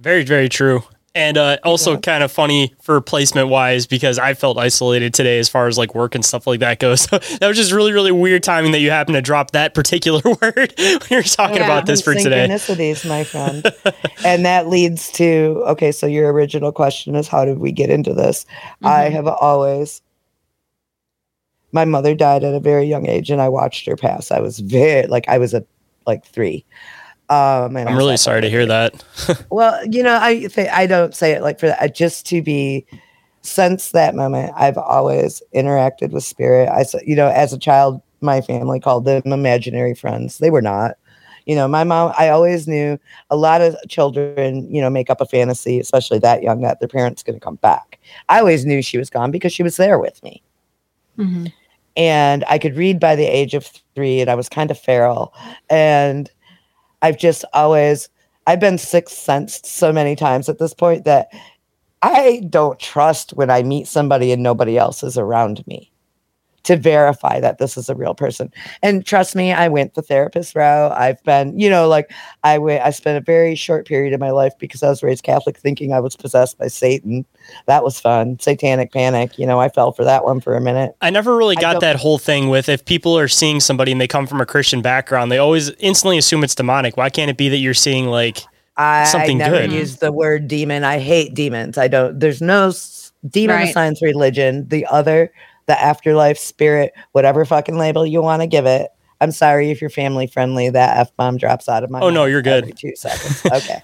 Very, very true. And uh, also Yeah. kind of funny for placement wise because I felt isolated today as far as like work and stuff like that goes. So that was just really, really weird timing that you happened to drop that particular word when you're talking Yeah. about this for today. Synchronicities, my friend. and that leads to okay, so your original question is how did we get into this? I Mhm. have always my mother died at a very young age and I watched her pass. I was very like I was a like three. Um and I I'm really sorry to hear that. Well, you know, I th- I don't say it like for that. Just to be since that moment, I've always interacted with spirit. I s- you know, as a child, my family called them imaginary friends. They were not. You know, my mom. I always knew a lot of children. You know, make up a fantasy, especially that young, that their parents going to come back. I always knew she was gone because she was there with me Mhm. and I could read by the age of three, and I was kind of feral. And I've just always, I've been sixth sensed so many times at this point that I don't trust when I meet somebody and nobody else is around me to verify that this is a real person. And trust me, I went the therapist route. I've been, you know, like I went, I spent a very short period of my life because I was raised Catholic thinking I was possessed by Satan. That was fun. Satanic panic. You know, I fell for that one for a minute. I never really got that whole thing with if people are seeing somebody and they come from a Christian background, they always instantly assume it's demonic. Why can't it be that you're seeing like I Something never good. use the word demon. I hate demons. I don't. There's no s- demon Right. science religion. The other, the afterlife, spirit, whatever fucking label you want to give it. I'm sorry if you're family friendly. That f bomb drops out of my. Oh, no, you're good. Two seconds. Okay.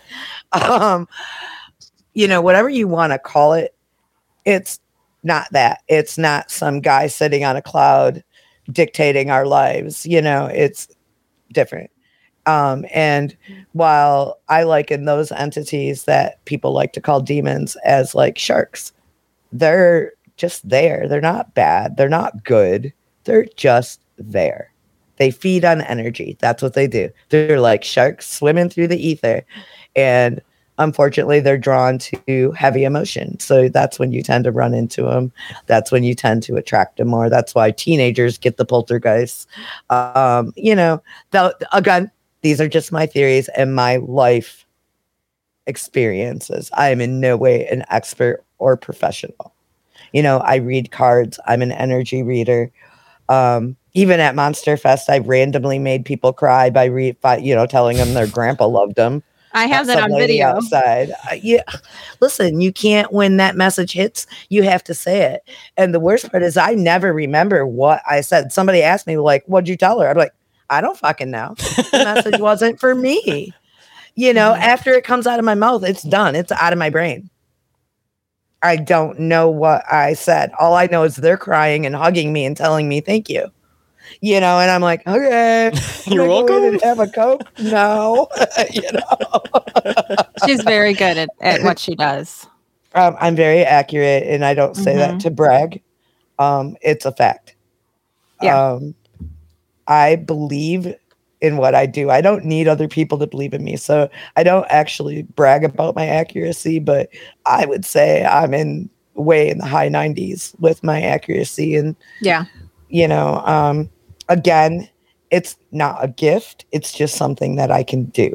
um, you know, whatever you want to call it, it's not that. It's not some guy sitting on a cloud dictating our lives. You know, it's different. Um, and while I liken those entities that people like to call demons as like sharks, they're just there. They're not bad. They're not good. They're just there. They feed on energy. That's what they do. They're like sharks swimming through the ether. And unfortunately, they're drawn to heavy emotion. So that's when you tend to run into them. That's when you tend to attract them more. That's why teenagers get the poltergeists. Um, you know, again, these are just my theories and my life experiences. I am in no way an expert or professional. You know, I read cards, I'm an energy reader. Um, even at Monster Fest, I've randomly made people cry by, re- by you know, telling them their grandpa loved them. I have that on video. outside. Yeah, listen, you can't when that message hits, you have to say it. And the worst part is, I never remember what I said. Somebody asked me, like, "What'd you tell her?" I'm like, "I don't fucking know. The message wasn't for me." You know, Mhm. after it comes out of my mouth, it's done. It's out of my brain. I don't know what I said. All I know is they're crying and hugging me and telling me thank you. You know, and I'm like, okay, You're gonna welcome. and have a coke. No, you know. She's very good at, at what she does. Um, I'm very accurate, and I don't say that Mhm. to brag. Um, it's a fact. Yeah. Um, I believe in what I do. I don't need other people to believe in me, so I don't actually brag about my accuracy. But I would say I'm in way in the high 90s with my accuracy, and Yeah. you know, um, again, it's not a gift. It's just something that I can do.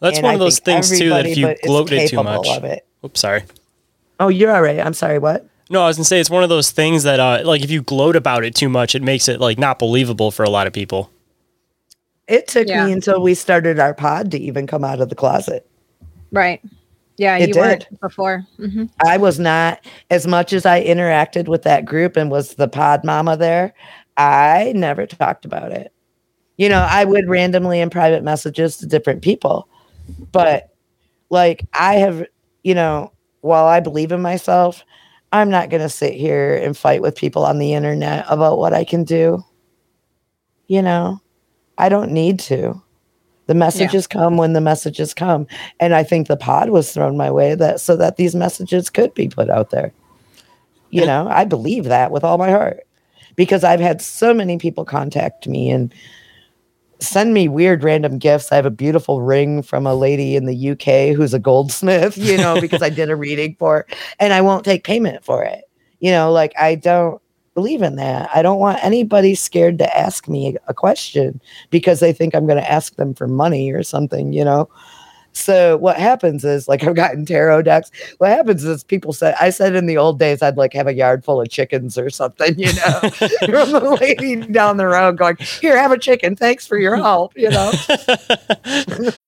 That's And one I of those things too that if you but is gloated too capable much. of it. Oops, sorry. Oh, you're all right. I'm sorry. What? No, I was gonna say it's one of those things that, uh, like, if you gloat about it too much, it makes it like not believable for a lot of people. It took Yeah. me until we started our pod to even come out of the closet. Right. Yeah, It you weren't did. before. hmm I was not as much as I interacted with that group and was the pod mama there. I never talked about it. You know, I would randomly in private messages to different people, but like I have, you know, while I believe in myself, I'm not going to sit here and fight with people on the internet about what I can do. You know, I don't need to. The messages come when the messages come. And I think the pod was thrown my way that so that these messages could be put out there. You know, I believe that with all my heart because I've had so many people contact me and send me weird random gifts. I have a beautiful ring from a lady in the UK who's a goldsmith, you know, because I did a reading for and I won't take payment for it. You know, like I don't believe in that. I don't want anybody scared to ask me a question because they think I'm going to ask them for money or something, you know. So what happens is like I've gotten tarot decks. What happens is people say I said in the old days I'd like have a yard full of chickens or something, you know, from the lady down the road going, Here, have a chicken. Thanks for your help, you know.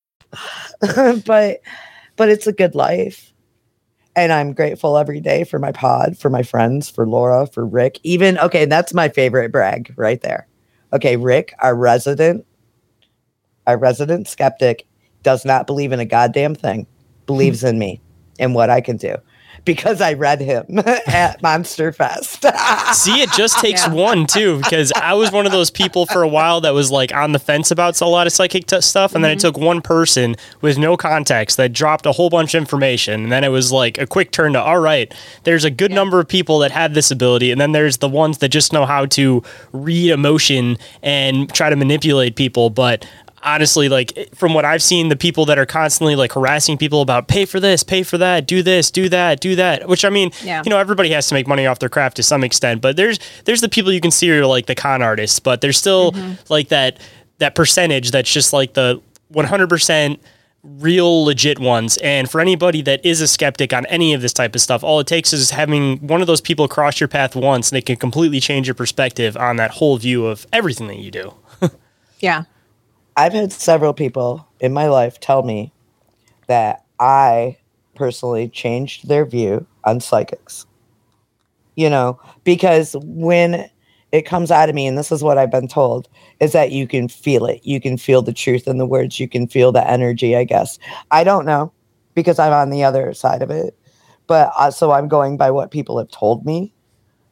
but but it's a good life. And I'm grateful every day for my pod, for my friends, for Laura, for Rick. Even okay, that's my favorite brag right there. Okay, Rick, our resident, our resident skeptic, does not believe in a goddamn thing, believes in me and what I can do. Because I read him at Monster Fest. See, it just takes Yeah. one too, because I was one of those people for a while that was like on the fence about a lot of psychic t- stuff, and then it mm-hmm. took one person with no context that dropped a whole bunch of information, and then it was like a quick turn to all right. There's a good number of people that have this ability, and then there's the ones that just know how to read emotion and try to manipulate people, but. Honestly, like from what I've seen, the people that are constantly like harassing people about pay for this, pay for that, do this, do that, do that. Which I mean, Yeah. you know, everybody has to make money off their craft to some extent, but there's there's the people you can see are like the con artists, but there's still mm-hmm. like that that percentage that's just like the 100% real legit ones. And for anybody that is a skeptic on any of this type of stuff, all it takes is having one of those people cross your path once and it can completely change your perspective on that whole view of everything that you do. Yeah. I've had several people in my life tell me that I personally changed their view on psychics. You know, because when it comes out of me, and this is what I've been told, is that you can feel it. You can feel the truth in the words. You can feel the energy, I guess. I don't know because I'm on the other side of it. But uh, so I'm going by what people have told me,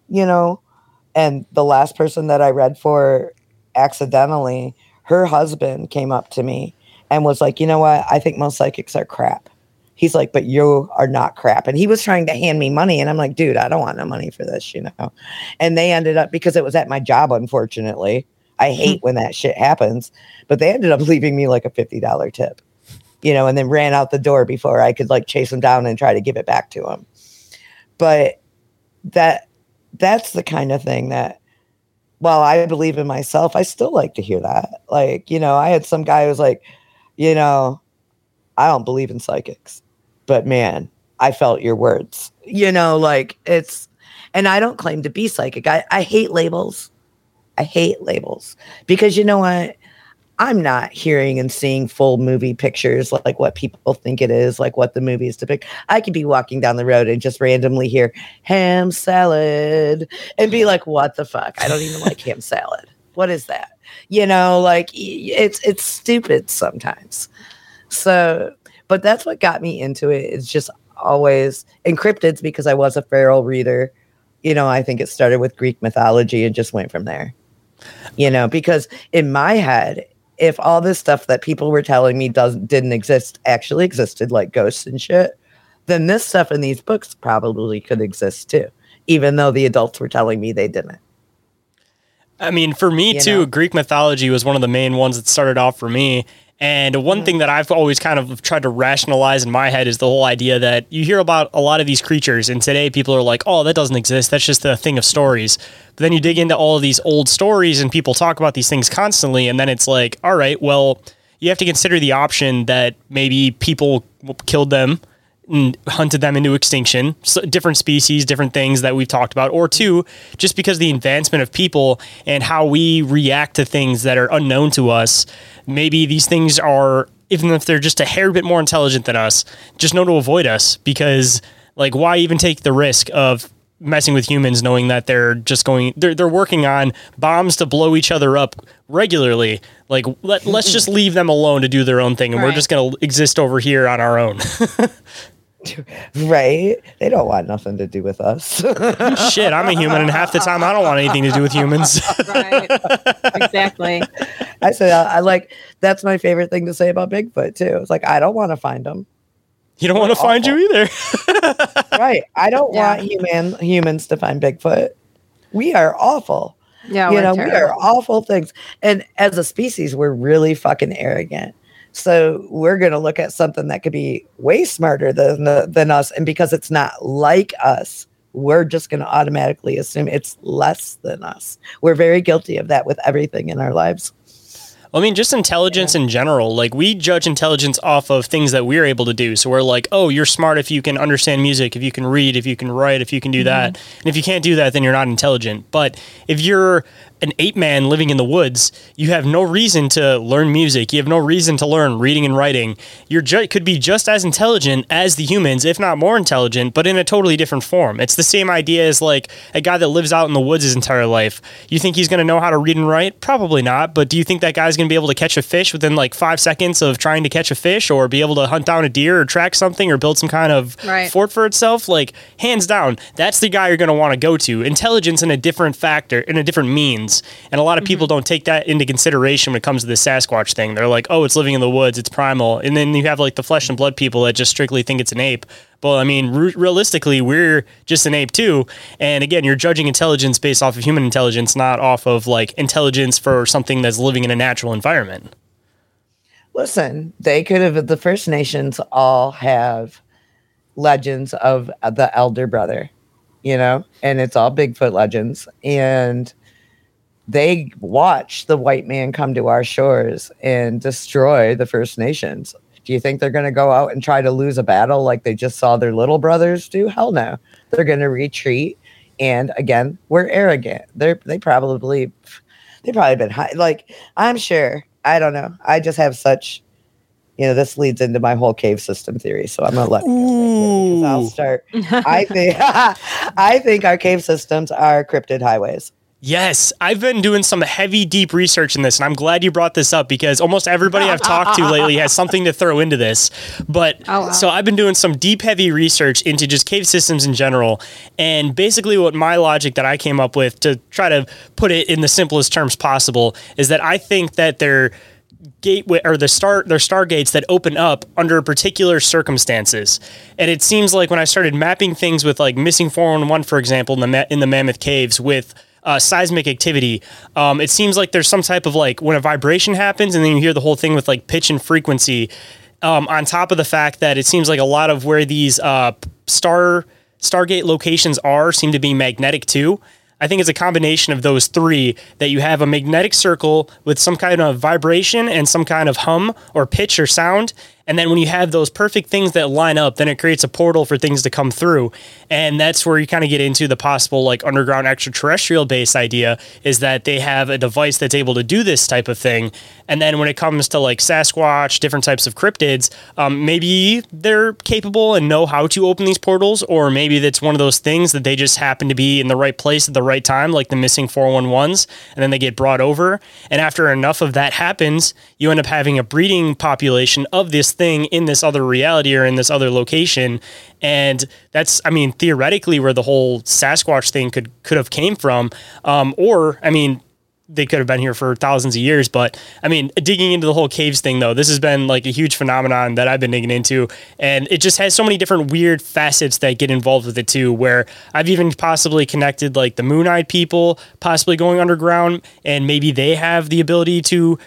you know. And the last person that I read for accidentally, her husband came up to me and was like, you know what? I think most psychics are crap. He's like, but you are not crap. And he was trying to hand me money. And I'm like, dude, I don't want no money for this, you know? And they ended up, because it was at my job, unfortunately. I mm-hmm. hate when that shit happens, but they ended up leaving me like a $50 tip. you know, and then ran out the door before I could like chase them down and try to give it back to them. But that that's the kind of thing that while I believe in myself, I still like to hear that. Like, you know, I had some guy who was like, you know, I don't believe in psychics, but man, I felt your words. You know, like it's, and I don't claim to be psychic. I, I hate labels. I hate labels because you know what? I'm not hearing and seeing full movie pictures like what people think it is, like what the movies depict. I could be walking down the road and just randomly hear ham salad and be like, what the fuck? I don't even like ham salad. What is that? You know, like it's it's stupid sometimes. So, but that's what got me into it. It's just always encrypted because I was a feral reader. You know, I think it started with Greek mythology and just went from there. You know, because in my head, if all this stuff that people were telling me doesn't didn't exist actually existed, like ghosts and shit, then this stuff in these books probably could exist too, even though the adults were telling me they didn't. I mean, for me You too, know? Greek mythology was one of the main ones that started off for me. And one thing mm. that I've always kind of tried to rationalize in my head is the whole idea that you hear about a lot of these creatures, and today people are like, oh, that doesn't exist. That's just a thing of stories. But then you dig into all of these old stories, and people talk about these things constantly, and then it's like, all right, well, you have to consider the option that maybe people killed them hunted them into extinction, so different species, different things that we've talked about, or two, just because the advancement of people and how we react to things that are unknown to us, maybe these things are, even if they're just a hair bit more intelligent than us, just know to avoid us because, like, why even take the risk of messing with humans knowing that they're just going they're, they're working on bombs to blow each other up regularly? Like let, let's just leave them alone to do their own thing and we're just going to exist over here on our own Right? They don't want nothing to do with us. Shit, I'm a human, and half the time I don't want anything to do with humans. Right. exactly. I said I, I like that's my favorite thing to say about Bigfoot too. It's like I don't want to find them. you don't want to find you either. right. I don't Yeah. want human humans to find Bigfoot. We are awful. Yeah. you we're know, we are awful things. And as a species, we're really fucking arrogant. So we're going to look at something that could be way smarter than than us, and because it's not like us, we're just going to automatically assume it's less than us. We're very guilty of that with everything in our lives. I mean, just intelligence in general. Like, we judge intelligence off of things that we're able to do. So we're like, oh, you're smart if you can understand music, if you can read, if you can write, if you can do mm-hmm. that. And if you can't do that, then you're not intelligent. But if you're an ape man living in the woods, you have no reason to learn music. You have no reason to learn reading and writing. You're ju- could be just as intelligent as the humans, if not more intelligent, but in a totally different form. It's the same idea as like a guy that lives out in the woods his entire life. You think he's going to know how to read and write? Probably not. But do you think that guy's going to be able to catch a fish within like five seconds of trying to catch a fish, or be able to hunt down a deer, or track something, or build some kind of Right. fort for itself? Like hands down, that's the guy you're going to want to go to. Intelligence in a different factor, in a different means, and a lot of people mm-hmm. don't take that into consideration when it comes to the Sasquatch thing. They're like, oh, it's living in the woods, it's primal, and then you have like the flesh and blood people that just strictly think it's an ape. But I mean, re- realistically, we're just an ape too. And again, you're judging intelligence based off of human intelligence, not off of like intelligence for something that's living in a natural environment. Listen, they could have the First Nations all have legends of the elder brother, you know, and it's all Bigfoot legends. And they watch the white man come to our shores and destroy the First Nations. Do you think they're going to go out and try to lose a battle like they just saw their little brothers do? Hell no. They're going to retreat. And again, we're arrogant. They're they probably they probably been high. Like I'm sure. I don't know. I just have such. You know, this leads into my whole cave system theory. So I'm gonna let me go right I'll start. I think I think our cave systems are cryptid highways. Yes, I've been doing some heavy, deep research in this, and I'm glad you brought this up because almost everybody I've talked to lately has something to throw into this. But Oh, wow. so I've been doing some deep, heavy research into just cave systems in general, and basically, what my logic that I came up with to try to put it in the simplest terms possible is that I think that they're gateway or the star their stargates that open up under particular circumstances and it seems like when i started mapping things with like missing 411 for example in the in the mammoth caves with uh, seismic activity um, it seems like there's some type of like when a vibration happens and then you hear the whole thing with like pitch and frequency um, on top of the fact that it seems like a lot of where these uh, star Stargate locations are seem to be magnetic too. I think it's a combination of those three that you have a magnetic circle with some kind of vibration and some kind of hum or pitch or sound. And then when you have those perfect things that line up, then it creates a portal for things to come through. And that's where you kind of get into the possible like underground extraterrestrial base idea is that they have a device that's able to do this type of thing. And then when it comes to like Sasquatch, different types of cryptids, um, maybe they're capable and know how to open these portals, or maybe that's one of those things that they just happen to be in the right place at the right time, like the missing 411s, and then they get brought over. And after enough of that happens, you end up having a breeding population of this thing in this other reality or in this other location. And that's, I mean, theoretically where the whole Sasquatch thing could could have came from. Um, or, I mean, they could have been here for thousands of years. But I mean, digging into the whole caves thing, though, this has been like a huge phenomenon that I've been digging into. And it just has so many different weird facets that get involved with it, too, where I've even possibly connected like the Moon Eyed people possibly going underground, and maybe they have the ability to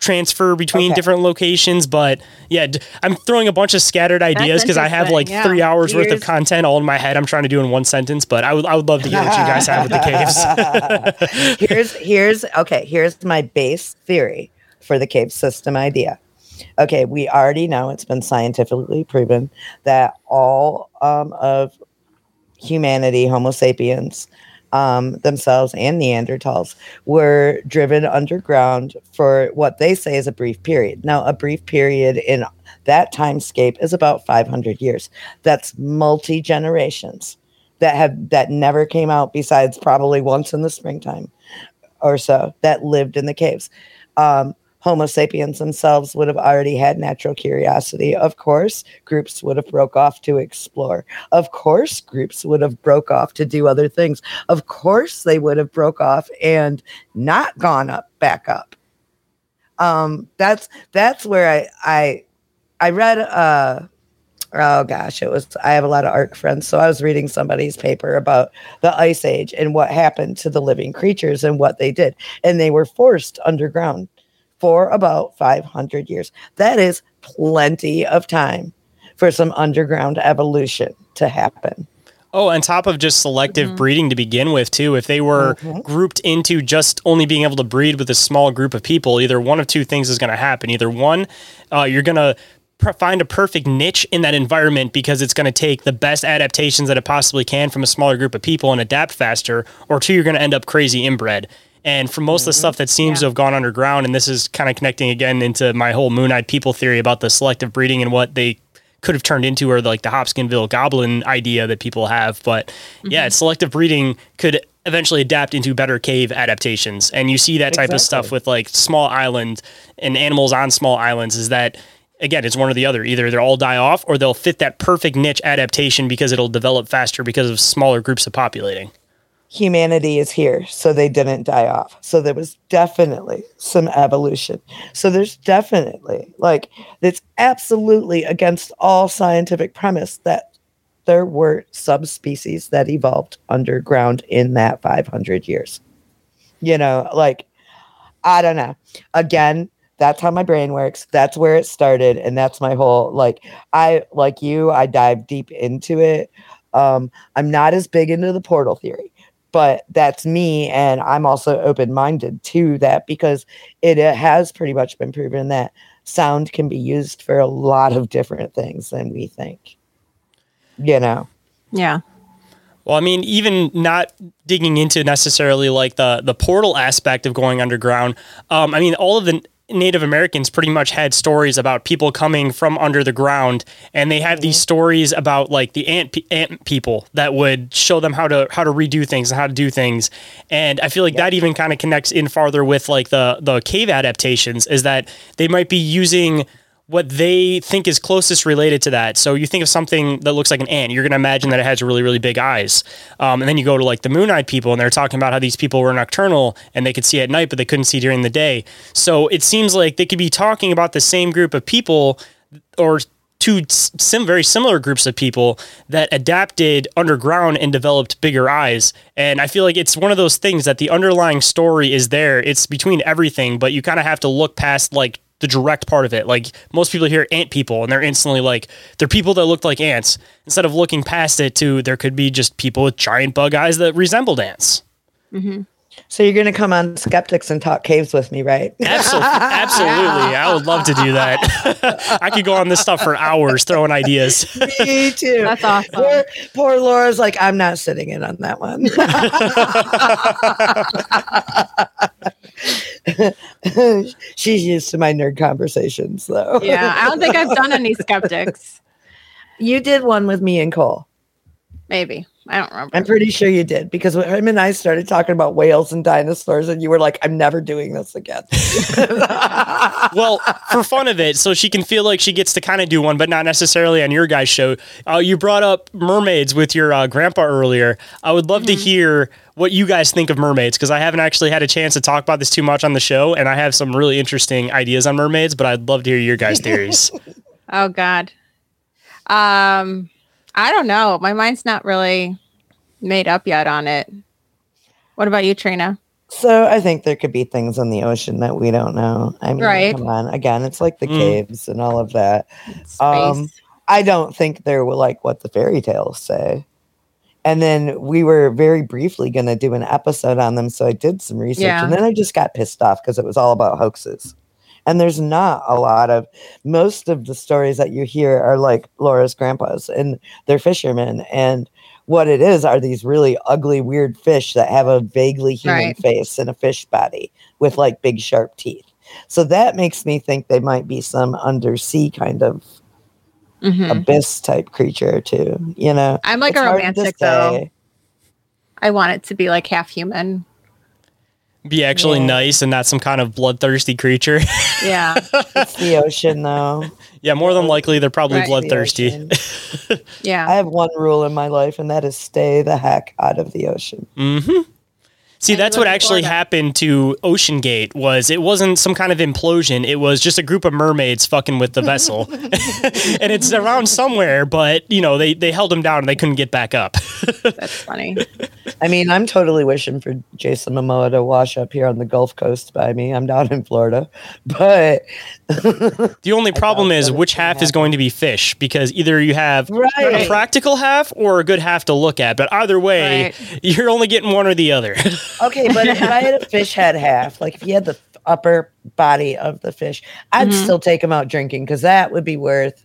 transfer between Okay. different locations but yeah d- i'm throwing a bunch of scattered ideas because i have like yeah. three hours worth of content all in my head i'm trying to do in one sentence but i would, I would love to hear what you guys have with the caves here's here's okay here's my base theory for the cave system idea okay we already know it's been scientifically proven that all um, of humanity homo sapiens um, themselves and neanderthals were driven underground for what they say is a brief period now a brief period in that timescape is about 500 years that's multi generations that have that never came out besides probably once in the springtime or so that lived in the caves. Um, Homo sapiens themselves would have already had natural curiosity. Of course, groups would have broke off to explore. Of course, groups would have broke off to do other things. Of course, they would have broke off and not gone up back up. Um, that's that's where I I I read uh oh gosh, it was I have a lot of art friends, so I was reading somebody's paper about the ice age and what happened to the living creatures and what they did. And they were forced underground for about 500 years. That is plenty of time for some underground evolution to happen. Oh, on top of just selective breeding to begin with, too, if they were grouped into just only being able to breed with a small group of people, either one of two things is going to happen. Either one, uh, you're going to pr- find a perfect niche in that environment because it's going to take the best adaptations that it possibly can from a smaller group of people and adapt faster, or two, you're going to end up crazy inbred. And for most of the mm-hmm. stuff that seems to have gone underground, and this is kind of connecting again into my whole moon eyed people theory about the selective breeding and what they could have turned into, or like the Hopkinsville goblin idea that people have. But yeah, mm-hmm. selective breeding could eventually adapt into better cave adaptations. And you see that type of stuff with like small island and animals on small islands is that again, it's one or the other. Either they'll all die off or they'll fit that perfect niche adaptation because it'll develop faster because of smaller groups of populating. Humanity is here, so they didn't die off. So there was definitely some evolution. So there's definitely like it's absolutely against all scientific premise that there were subspecies that evolved underground in that 500 years. You know, like I don't know. Again, that's how my brain works. That's where it started and that's my whole like I like you, I dive deep into it. Um I'm not as big into the portal theory but that's me and i'm also open-minded to that because it, uh, has pretty much been proven that sound can be used for a lot of different things than we think you know Yeah. Well, I mean, even not digging into necessarily like the the portal aspect of going underground. Um, I mean, all of the Native Americans pretty much had stories about people coming from under the ground, and they have these mm-hmm. stories about like the ant pe- ant people that would show them how to how to redo things and how to do things. And I feel like that even kind of connects in farther with like the the cave adaptations is that they might be using what they think is closest related to that. So you think of something that looks like an ant, you're going to imagine that it has really, really big eyes. Um, and then you go to like the moon eyed people, and they're talking about how these people were nocturnal and they could see at night, but they couldn't see during the day. So it seems like they could be talking about the same group of people or two sim- very similar groups of people that adapted underground and developed bigger eyes. And I feel like it's one of those things that the underlying story is there. It's between everything, but you kind of have to look past like the direct part of it. Like most people hear ant people and they're instantly like they're people that look like ants instead of looking past it to there could be just people with giant bug eyes that resembled ants. Mm-hmm. So you're gonna come on Skeptics and talk caves with me, right? Absolutely, absolutely. I would love to do that. I could go on this stuff for hours throwing ideas. me too. That's awesome. Poor, poor Laura's like, I'm not sitting in on that one. She's used to my nerd conversations, though. Yeah, I don't think I've done any skeptics. You did one with me and Cole. Maybe I don't remember. I'm pretty sure you did because when him and I started talking about whales and dinosaurs, and you were like, "I'm never doing this again." Well, for fun of it, so she can feel like she gets to kind of do one, but not necessarily on your guys' show. Uh, you brought up mermaids with your uh, grandpa earlier. I would love to hear what you guys think of mermaids because I haven't actually had a chance to talk about this too much on the show, and I have some really interesting ideas on mermaids. But I'd love to hear your guys' theories. Oh God. Um, I don't know. My mind's not really made up yet on it. What about you, Trina? so I think there could be things in the ocean that we don't know. I mean, Right. come on, again, it's like the Mm. caves and all of that. Space. Um, I don't think they're like what the fairy tales say. And then we were very briefly going to do an episode on them. So I did some research Yeah. and then I just got pissed off because it was all about hoaxes. And there's not a lot of, most of the stories that you hear are like Laura's grandpas and they're fishermen. And what it is are these really ugly, weird fish that have a vaguely human Right. face and a fish body with like big, sharp teeth. So that makes me think they might be some undersea kind of Mhm. abyss type creature too. You know, I'm like It's a romantic though. I want it to be like half human. Be actually Yeah. nice and not some kind of bloodthirsty creature. Yeah. It's the ocean, though. yeah, more than likely they're probably Right. The bloodthirsty. ocean. I have one rule in my life, and that is stay the heck out of the ocean. Mm-hmm. See, And that's what actually Florida. happened to Ocean Gate was it wasn't some kind of implosion. It was just a group of mermaids fucking with the vessel. and it's around somewhere, but you know, they, they held them down and they couldn't get back up. That's funny. I mean, I'm totally wishing for Jason Momoa to wash up here on the Gulf Coast by me. I'm down in Florida, but The only problem is which it's gonna half is going to be fish because either you have a practical half or a good half to look at. But either way, Right. you're only getting one or the other. Okay, but if I had a fish head half, like if you had the upper body of the fish, I'd Mhm. still take him out drinking because that would be worth,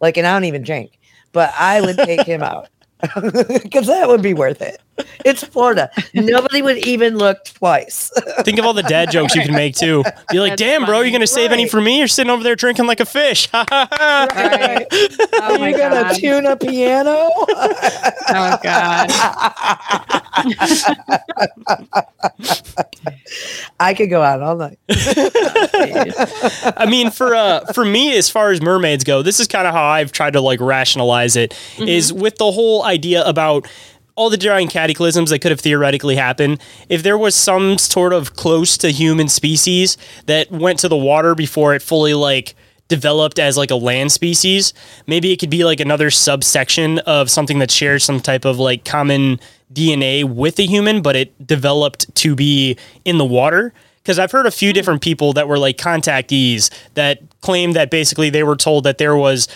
like, and I don't even drink, but I would take him out because that would be worth it. It's Florida. Nobody would even look twice. Think of all the dad jokes you can make too. Be like, That's damn, bro, funny. you gonna save any for me? You're sitting over there drinking like a fish. Right. Oh my you gonna god. tune a piano? Oh god. I could go out all night. I mean, for uh, for me, as far as mermaids go, this is kind of how I've tried to like rationalize it. Is with the whole idea about all the giant cataclysms that could have theoretically happened. If there was some sort of close to human species that went to the water before it fully like developed as like a land species, maybe it could be like another subsection of something that shares some type of like common DNA with a human, but it developed to be in the water because I've heard a few hmm. different people that were like contactees that claimed that basically they were told that there was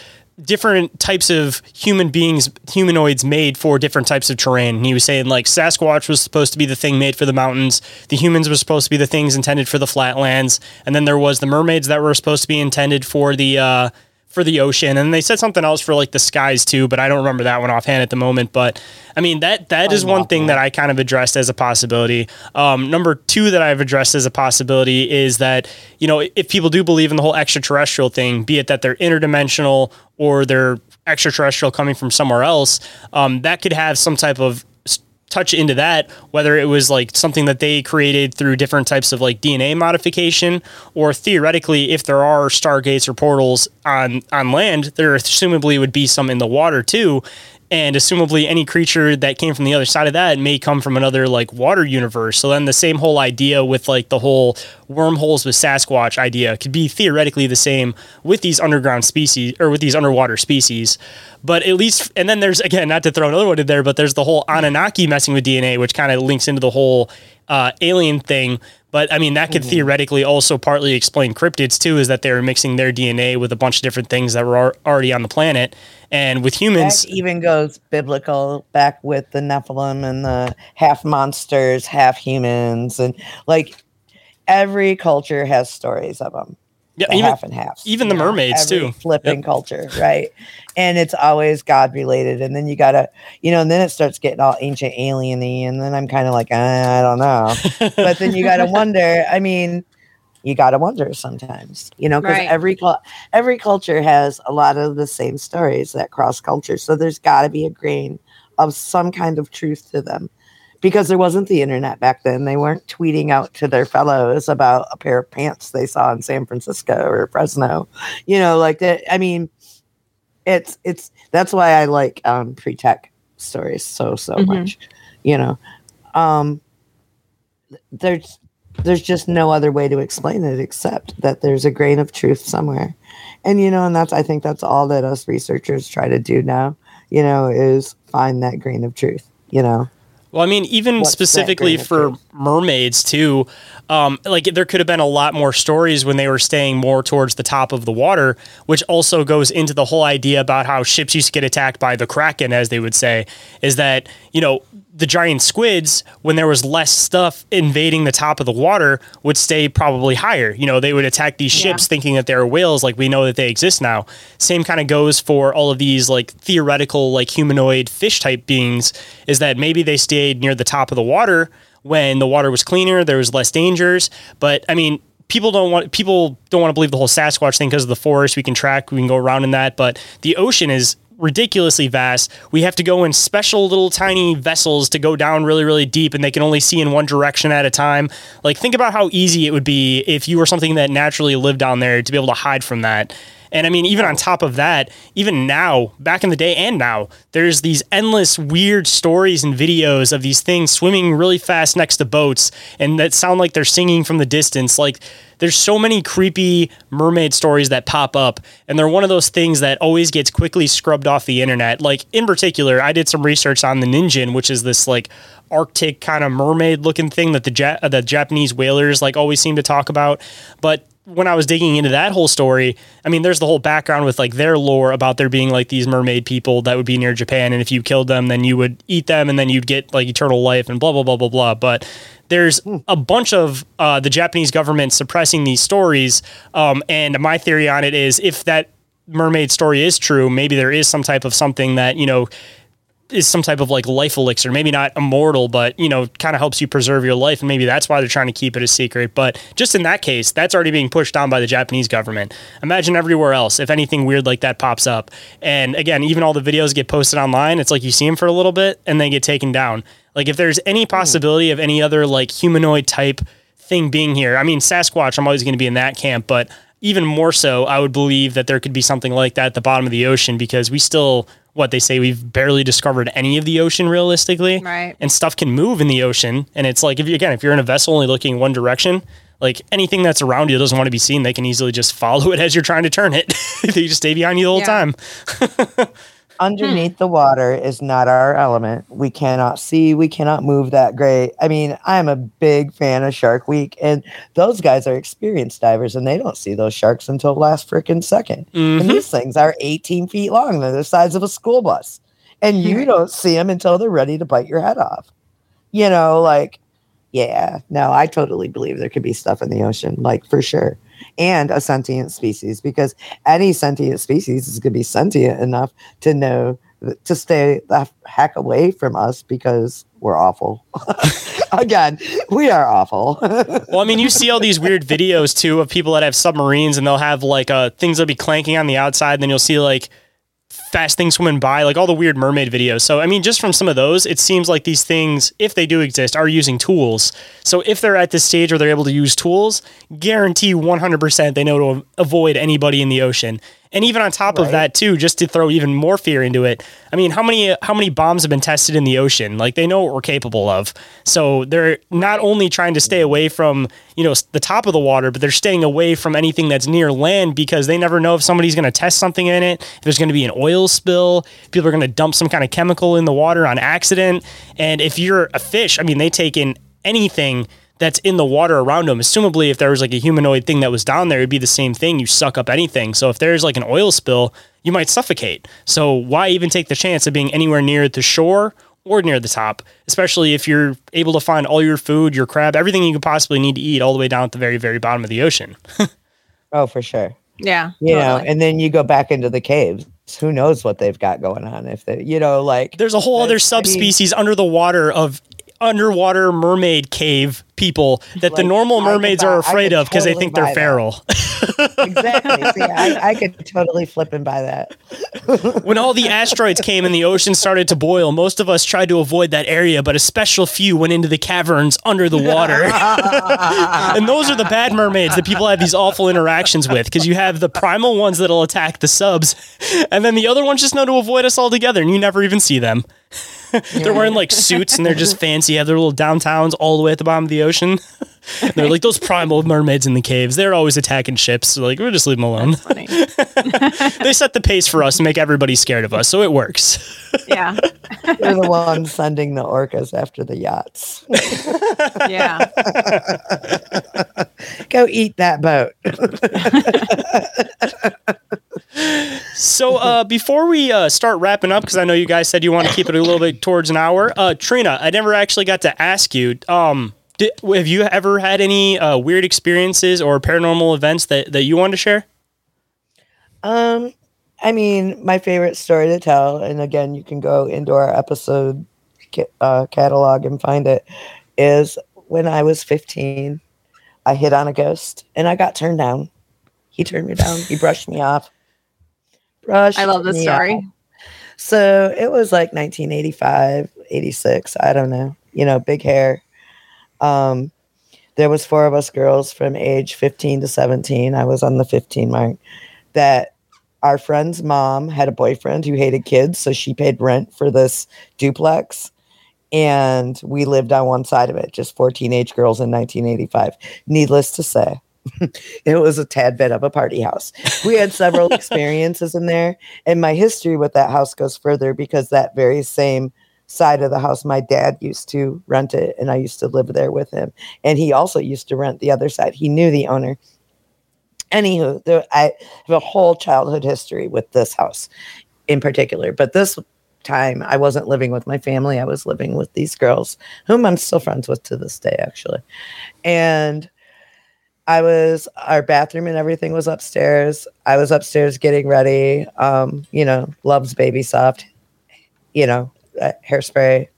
different types of human beings, humanoids made for different types of terrain. And he was saying like Sasquatch was supposed to be the thing made for the mountains, the humans were supposed to be the things intended for the flatlands, and then there was the mermaids that were supposed to be intended for the uh, for the ocean, and they said something else for like the skies too, but I don't remember that one offhand at the moment. But I mean that that is one thing that I kind of addressed as a possibility. Um, number two that I've addressed as a possibility is that you know if people do believe in the whole extraterrestrial thing, be it that they're interdimensional or they're extraterrestrial coming from somewhere else, um, that could have some type of touch into that, whether it was like something that they created through different types of like DNA modification, or theoretically, if there are stargates or portals on on land, there assumably would be some in the water too. And assumably, any creature that came from the other side of that may come from another like water universe. So then, the same whole idea with like the whole wormholes with Sasquatch idea could be theoretically the same with these underground species or with these underwater species. But at least, and then there's again, not to throw another one in there, but there's the whole Anunnaki messing with DNA, which kind of links into the whole uh, alien thing. But I mean, that could theoretically also partly explain cryptids too, is that they were mixing their DNA with a bunch of different things that were al- already on the planet. And with humans, That even goes biblical back with the Nephilim and the half monsters, half humans, and like every culture has stories of them. yeah, the even, half and half. even the mermaids, too. Flipping Yep. culture, right? And it's always God related. And then you gotta, you know, and then it starts getting all ancient alieny, and then I'm kind of like, "Uh, I don't know. but then you gotta wonder. I mean, you gotta wonder sometimes, you know, because Right. every every culture has a lot of the same stories that cross culture. So there's got to be a grain of some kind of truth to them because there wasn't the internet back then. They weren't tweeting out to their fellows about a pair of pants they saw in San Francisco or Fresno. You know, like that. I mean, it's it's that's why I like um, pre-tech stories so so Mhm. much. You know, um, there's there's just no other way to explain it except that there's a grain of truth somewhere, and you know, and that's I think that's all that us researchers try to do now. You know, is find that grain of truth. You know. Well, I mean, even What's specifically for mermaids too, um, like there could have been a lot more stories when they were staying more towards the top of the water, which also goes into the whole idea about how ships used to get attacked by the kraken, as they would say, is that you know the giant squids when there was less stuff invading the top of the water would stay probably higher. You know, they would attack these Yeah. ships thinking that they're whales, like we know that they exist now. Same kind of goes for all of these like theoretical like humanoid fish type beings. Is that maybe they stayed near the top of the water when the water was cleaner, there was less dangers. But I mean, people don't want people don't want to believe the whole Sasquatch thing because of the forest. We can track, we can go around in that, but the ocean is ridiculously vast. We have to go in special little tiny vessels to go down really, really deep, and they can only see in one direction at a time. Like, think about how easy it would be if you were something that naturally lived down there to be able to hide from that. And I mean, even on top of that, even now, back in the day and now, there's these endless weird stories and videos of these things swimming really fast next to boats and that sound like they're singing from the distance. Like, there's so many creepy mermaid stories that pop up, and they're one of those things that always gets quickly scrubbed off the internet. Like, in particular, I did some research on the Ningen, which is this like Arctic kind of mermaid looking thing that the ja- the Japanese whalers like always seem to talk about. But when I was digging into that whole story, I mean, there's the whole background with like their lore about there being like these mermaid people that would be near Japan, and if you killed them, then you would eat them, and then you'd get like eternal life and blah blah blah blah blah. But there's a bunch of uh, the Japanese government suppressing these stories, um, and my theory on it is if that mermaid story is true, maybe there is some type of something that you know is some type of like life elixir, maybe not immortal, but you know, kind of helps you preserve your life. And maybe that's why they're trying to keep it a secret. But just in that case, that's already being pushed down by the Japanese government. Imagine everywhere else if anything weird like that pops up. And again, even all the videos get posted online. It's like you see them for a little bit and then get taken down. Like if there's any possibility of any other like humanoid type thing being here, I mean, Sasquatch, I'm always going to be in that camp, but even more so, I would believe that there could be something like that at the bottom of the ocean because we still, what they say, we've barely discovered any of the ocean realistically. Right. And stuff can move in the ocean. And it's like, if you, again, if you're in a vessel only looking one direction, like anything that's around you doesn't want to be seen, they can easily just follow it as you're trying to turn it. they just stay behind you the whole Yeah. time. underneath the water is not our element. We cannot see, we cannot move that great. I mean, I'm a big fan of Shark Week, and those guys are experienced divers, and they don't see those sharks until last freaking 2nd Mhm. And these things are 18 feet long, they're the size of a school bus, and you don't see them until they're ready to bite your head off. You know, like, yeah, no, I totally believe there could be stuff in the ocean, like for sure. And a sentient species, because any sentient species is going to be sentient enough to know to stay the heck away from us because we're awful. Again, we are awful. Well, I mean, you see all these weird videos too of people that have submarines and they'll have like uh, things that'll be clanking on the outside, and then you'll see like fast things swimming by, like all the weird mermaid videos. So, I mean, just from some of those, it seems like these things, if they do exist, are using tools. So, if they're at this stage where they're able to use tools, guarantee 100% they know to avoid anybody in the ocean. And even on top of that too, just to throw even more fear into it. I mean, how many how many bombs have been tested in the ocean? Like they know what we're capable of. So they're not only trying to stay away from you know the top of the water, but they're staying away from anything that's near land because they never know if somebody's going to test something in it. If there's going to be an oil spill, people are going to dump some kind of chemical in the water on accident. And if you're a fish, I mean, they take in anything that's in the water around them. Assumably, if there was like a humanoid thing that was down there, it'd be the same thing. You suck up anything. So if there's like an oil spill, you might suffocate. So why even take the chance of being anywhere near the shore or near the top, especially if you're able to find all your food, your crab, everything you could possibly need to eat all the way down at the very, very bottom of the ocean. Oh, for sure. Yeah. You know, and then you go back into the caves. Who knows what they've got going on? If they, you know, like There's a whole other That's- I mean- subspecies under the water of underwater mermaid cave people that the normal mermaids buy- are afraid of because they think they're feral. exactly. See, I, I could totally flip and buy that. when all the asteroids came and the ocean started to boil, most of us tried to avoid that area, but a special few went into the caverns under the water. and those are the bad mermaids that people have these awful interactions with because you have the primal ones that'll attack the subs, and then the other ones just know to avoid us altogether, and you never even see them. they're wearing like suits and they're just fancy, have their little downtowns all the way at the bottom of the ocean. they're like those primal mermaids in the caves. They're always attacking ships. So like, we'll just leave them alone. Funny. they set the pace for us and make everybody scared of us, so it works. Yeah. They're the ones sending the orcas after the yachts. Yeah. Go eat that boat. So uh, before we uh, start wrapping up, because I know you guys said you want to keep it a little bit towards an hour, uh, Trina, I never actually got to ask you. Um, did, have you ever had any uh, weird experiences or paranormal events that, that you wanted to share? Um, I mean, my favorite story to tell, and again, you can go into our episode ca- uh, catalog and find it, is when I was 15, I hit on a ghost and I got turned down. He turned me down. He brushed me off. Brushed I love this story. So it was like 1985, 86. I don't know. You know, big hair. Um, there was four of us girls from age 15 to 17. I was on the 15 mark. That our friend's mom had a boyfriend who hated kids, so she paid rent for this duplex. And we lived on one side of it, just four teenage girls in 1985. Needless to say, it was a tad bit of a party house. We had several experiences in there, and my history with that house goes further because that very same side of the house, my dad used to rent it, and I used to live there with him. And he also used to rent the other side. He knew the owner. Anywho, there, I have a whole childhood history with this house in particular, but this time I wasn't living with my family. I was living with these girls, whom I'm still friends with to this day, actually. And I was our bathroom and everything was upstairs. I was upstairs getting ready. Um, you know, Love's Baby Soft, you know, uh, hairspray.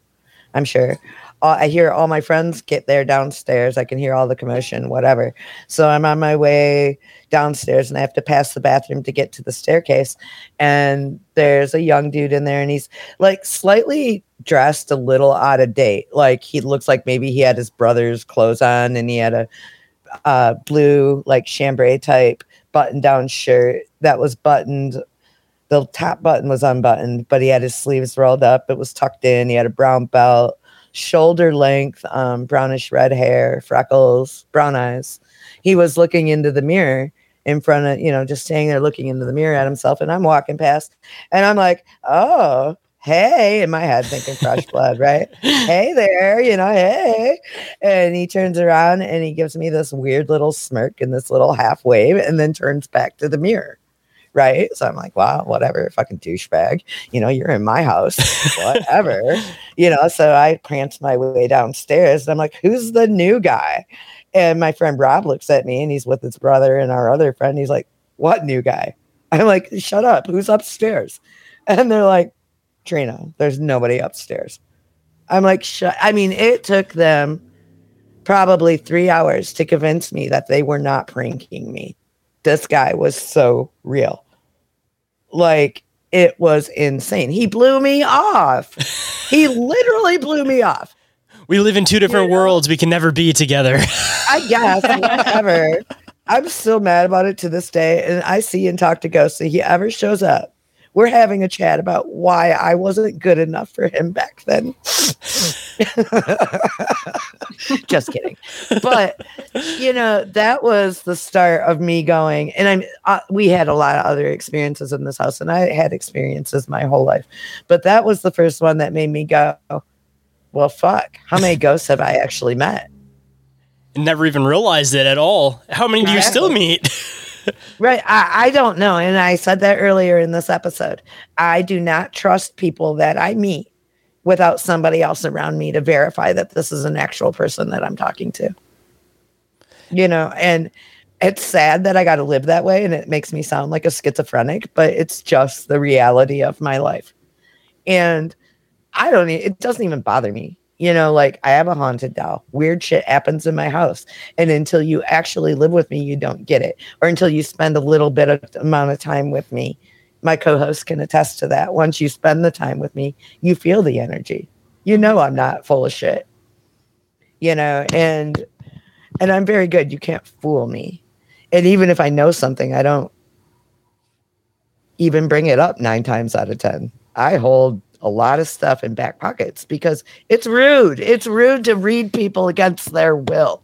I'm sure. Uh, I hear all my friends get there downstairs. I can hear all the commotion, whatever. So I'm on my way downstairs and I have to pass the bathroom to get to the staircase. And there's a young dude in there and he's like slightly dressed a little out of date. Like he looks like maybe he had his brother's clothes on and he had a uh, blue, like chambray type button down shirt that was buttoned. The top button was unbuttoned, but he had his sleeves rolled up. It was tucked in. He had a brown belt, shoulder length, um, brownish red hair, freckles, brown eyes. He was looking into the mirror in front of, you know, just standing there looking into the mirror at himself. And I'm walking past and I'm like, oh, hey, in my head thinking fresh blood, right? hey there, you know, hey. And he turns around and he gives me this weird little smirk and this little half wave and then turns back to the mirror. Right. So I'm like, wow, whatever, fucking douchebag. You know, you're in my house. whatever. You know, so I prance my way downstairs and I'm like, who's the new guy? And my friend Rob looks at me and he's with his brother and our other friend. He's like, what new guy? I'm like, shut up. Who's upstairs? And they're like, Trina, there's nobody upstairs. I'm like, shut. I mean, it took them probably three hours to convince me that they were not pranking me. This guy was so real. Like, it was insane. He blew me off. he literally blew me off. We live in two different worlds. We can never be together. I guess, whatever. I'm still mad about it to this day. And I see and talk to Ghost. If he ever shows up, we're having a chat about why I wasn't good enough for him back then. Just kidding. But you know, that was the start of me going. And I'm. Uh, we had a lot of other experiences in this house, and I had experiences my whole life. But that was the first one that made me go, "Well, fuck! How many ghosts have I actually met?" Never even realized it at all. How many do you still meet? Right. I, I don't know. And I said that earlier in this episode. I do not trust people that I meet without somebody else around me to verify that this is an actual person that I'm talking to. You know, and it's sad that I got to live that way and it makes me sound like a schizophrenic, but it's just the reality of my life. And I don't, it doesn't even bother me. You know, like I have a haunted doll. Weird shit happens in my house. And until you actually live with me, you don't get it. Or until you spend a little bit of amount of time with me. My co-host can attest to that. Once you spend the time with me, you feel the energy. You know I'm not full of shit. You know, and and I'm very good. You can't fool me. And even if I know something, I don't even bring it up nine times out of 10. I hold a lot of stuff in back pockets because it's rude. It's rude to read people against their will.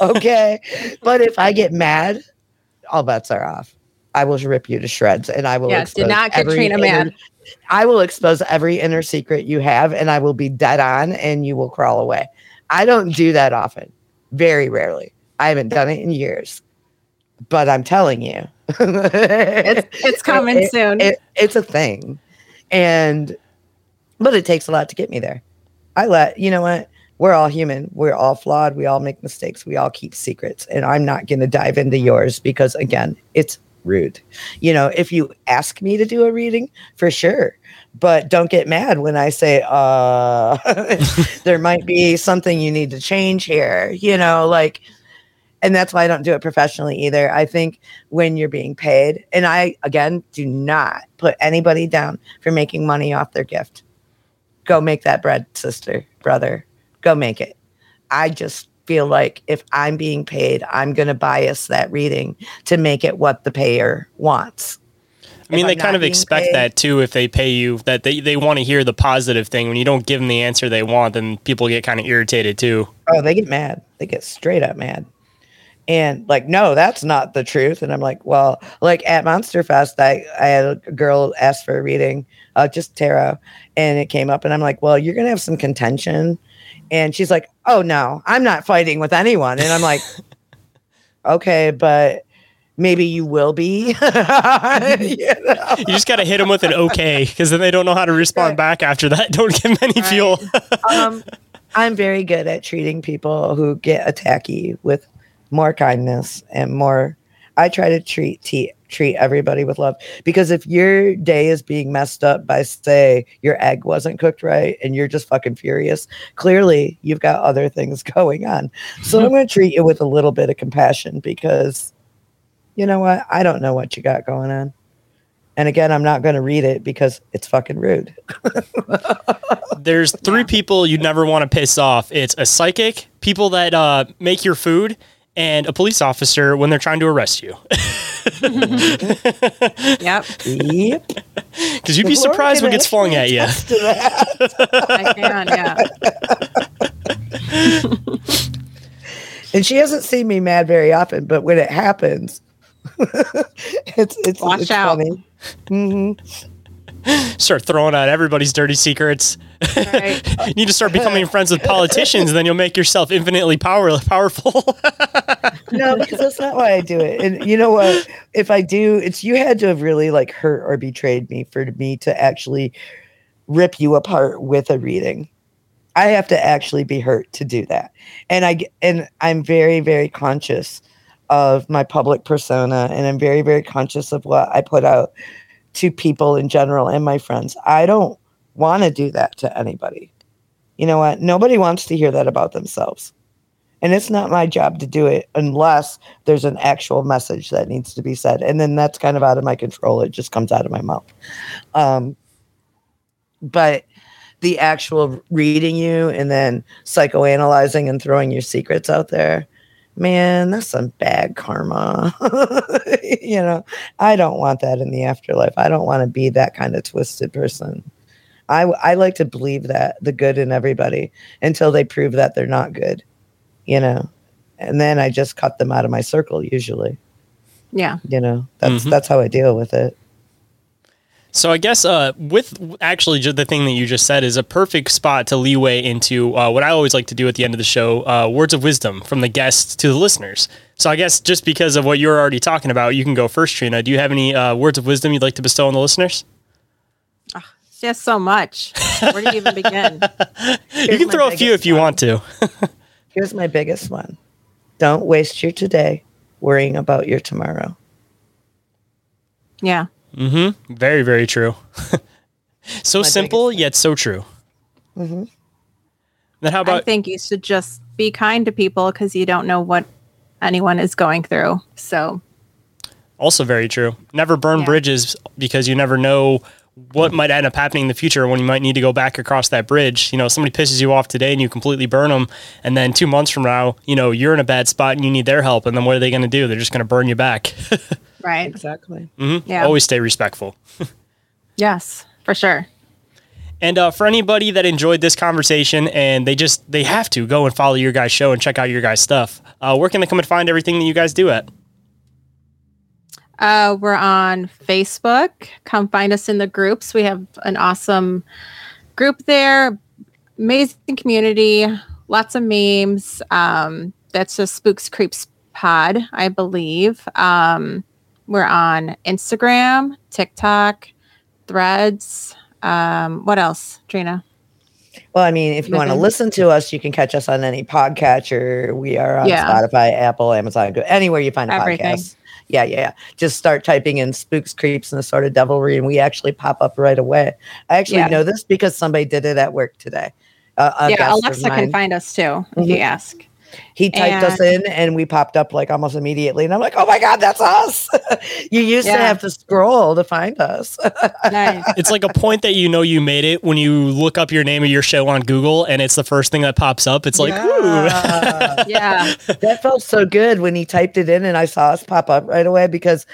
Okay. but if I get mad, all bets are off. I will rip you to shreds and I will do expose not get every Trina inner- mad. I will expose every inner secret you have and I will be dead on and you will crawl away. I don't do that often. Very rarely. I haven't done it in years. But I'm telling you. It's it's coming it- soon. it- it's a thing. And but it takes a lot to get me there. I let you know what? We're all human. We're all flawed. We all make mistakes. We all keep secrets. And I'm not going to dive into yours because again, it's rude. You know, if you ask me to do a reading, for sure. But don't get mad when I say uh there might be something you need to change here, you know, like and that's why I don't do it professionally either. I think when you're being paid, and I again do not put anybody down for making money off their gift. Go make that bread, sister, brother. Go make it. I just feel like if I'm being paid, I'm going to bias that reading to make it what the payer wants. I mean, If they I'm kind of expect paid- that too if they pay you, that they, they want to hear the positive thing. When you don't give them the answer they want, then people get kind of irritated too. Oh, they get mad. They get straight up mad. And like, no, that's not the truth. And I'm like, well, like at Monster Fest, I, I had a girl ask for a reading, uh, just tarot, and it came up, and I'm like, well, you're gonna have some contention. And she's like, oh no, I'm not fighting with anyone. And I'm like, okay, but maybe you will be. You know? You just got to hit them with an okay because then they don't know how to respond Right. back after that. Don't give them any fuel. um, I'm very good at treating people who get attacky with more kindness and more. I try to treat t- treat everybody with love because if your day is being messed up by say your egg wasn't cooked right and you're just fucking furious, clearly you've got other things going on. So I'm going to treat you with a little bit of compassion because you know what? I don't know what you got going on. And again, I'm not going to read it because it's fucking rude. There's three people you'd never want to piss off. It's a psychic, people that uh, make your food, and a police officer when they're trying to arrest you. yep, yep. Because you'd be Laura surprised what gets flung at you. attest to that. I can. Yeah. and she hasn't seen me mad very often, but when it happens, it's it's, Watch it's out. funny. hmm Start throwing out everybody's dirty secrets. Right. you need to start becoming friends with politicians, and then you'll make yourself infinitely power powerful. No, because that's not why I do it. And you know what? If I do, it's you had to have really like hurt or betrayed me for me to actually rip you apart with a reading. I have to actually be hurt to do that. And I and I'm very very conscious of my public persona and I'm very very conscious of what I put out to people in general and my friends. I don't want to do that to anybody. You know what? Nobody wants to hear that about themselves. And it's not my job to do it unless there's an actual message that needs to be said. And then that's kind of out of my control. It just comes out of my mouth. Um, but the actual reading you and then psychoanalyzing and throwing your secrets out there, man, that's some bad karma. you know, I don't want that in the afterlife. I don't want to be that kind of twisted person. I, I like to believe that the good in everybody until they prove that they're not good, you know, and then I just cut them out of my circle usually. Yeah. You know, that's Mhm. that's how I deal with it. So I guess uh, with actually just the thing that you just said is a perfect spot to leeway into uh, what I always like to do at the end of the show: uh, words of wisdom from the guests to the listeners. So I guess just because of what you're already talking about, you can go first, Trina. Do you have any uh, words of wisdom you'd like to bestow on the listeners? It's just so much. Where do you even begin? you can throw a few if you one. want to. Here's my biggest one. Don't waste your today worrying about your tomorrow. Yeah. Mm-hmm. Very, very true. so My simple yet so true. Mm-hmm. Then how about? I think you should just be kind to people because you don't know what anyone is going through. So, Also, very true. Never burn Yeah. bridges because you never know what might end up happening in the future when you might need to go back across that bridge. You know, somebody pisses you off today and you completely burn them, and then two months from now, you know, you're in a bad spot and you need their help, and then what are they going to do? They're just going to burn you back. right. Exactly. Mhm. Yeah. Always stay respectful. Yes, for sure. And uh, for anybody that enjoyed this conversation and they just they have to go and follow your guys' show and check out your guys' stuff, uh, where can they come and find everything that you guys do at? Uh, we're on Facebook. Come find us in the groups. We have an awesome group there. Amazing community. Lots of memes. Um, that's just Spooks Creeps Pod, I believe. Um, we're on Instagram, TikTok, Threads. Um, what else, Trina? Well, I mean, if you want to listen to us, you can catch us on any podcatcher. We are on Yeah. Spotify, Apple, Amazon, go- anywhere you find a Everything. podcast. Yeah, yeah, yeah. Just start typing in spooks, creeps, and the sort of devilry, and we actually pop up right away. I actually Yeah. know this because somebody did it at work today. Uh, yeah, Alexa can find us too if you Mhm. ask. He typed us in, and we popped up like almost immediately. And I'm like, "Oh my god, that's us!" you used to have to scroll to find us. Nice. It's like a point that you know you made it when you look up your name of your show on Google and it's the first thing that pops up. It's like, ooh. Yeah. yeah. that felt so good when he typed it in and I saw us pop up right away because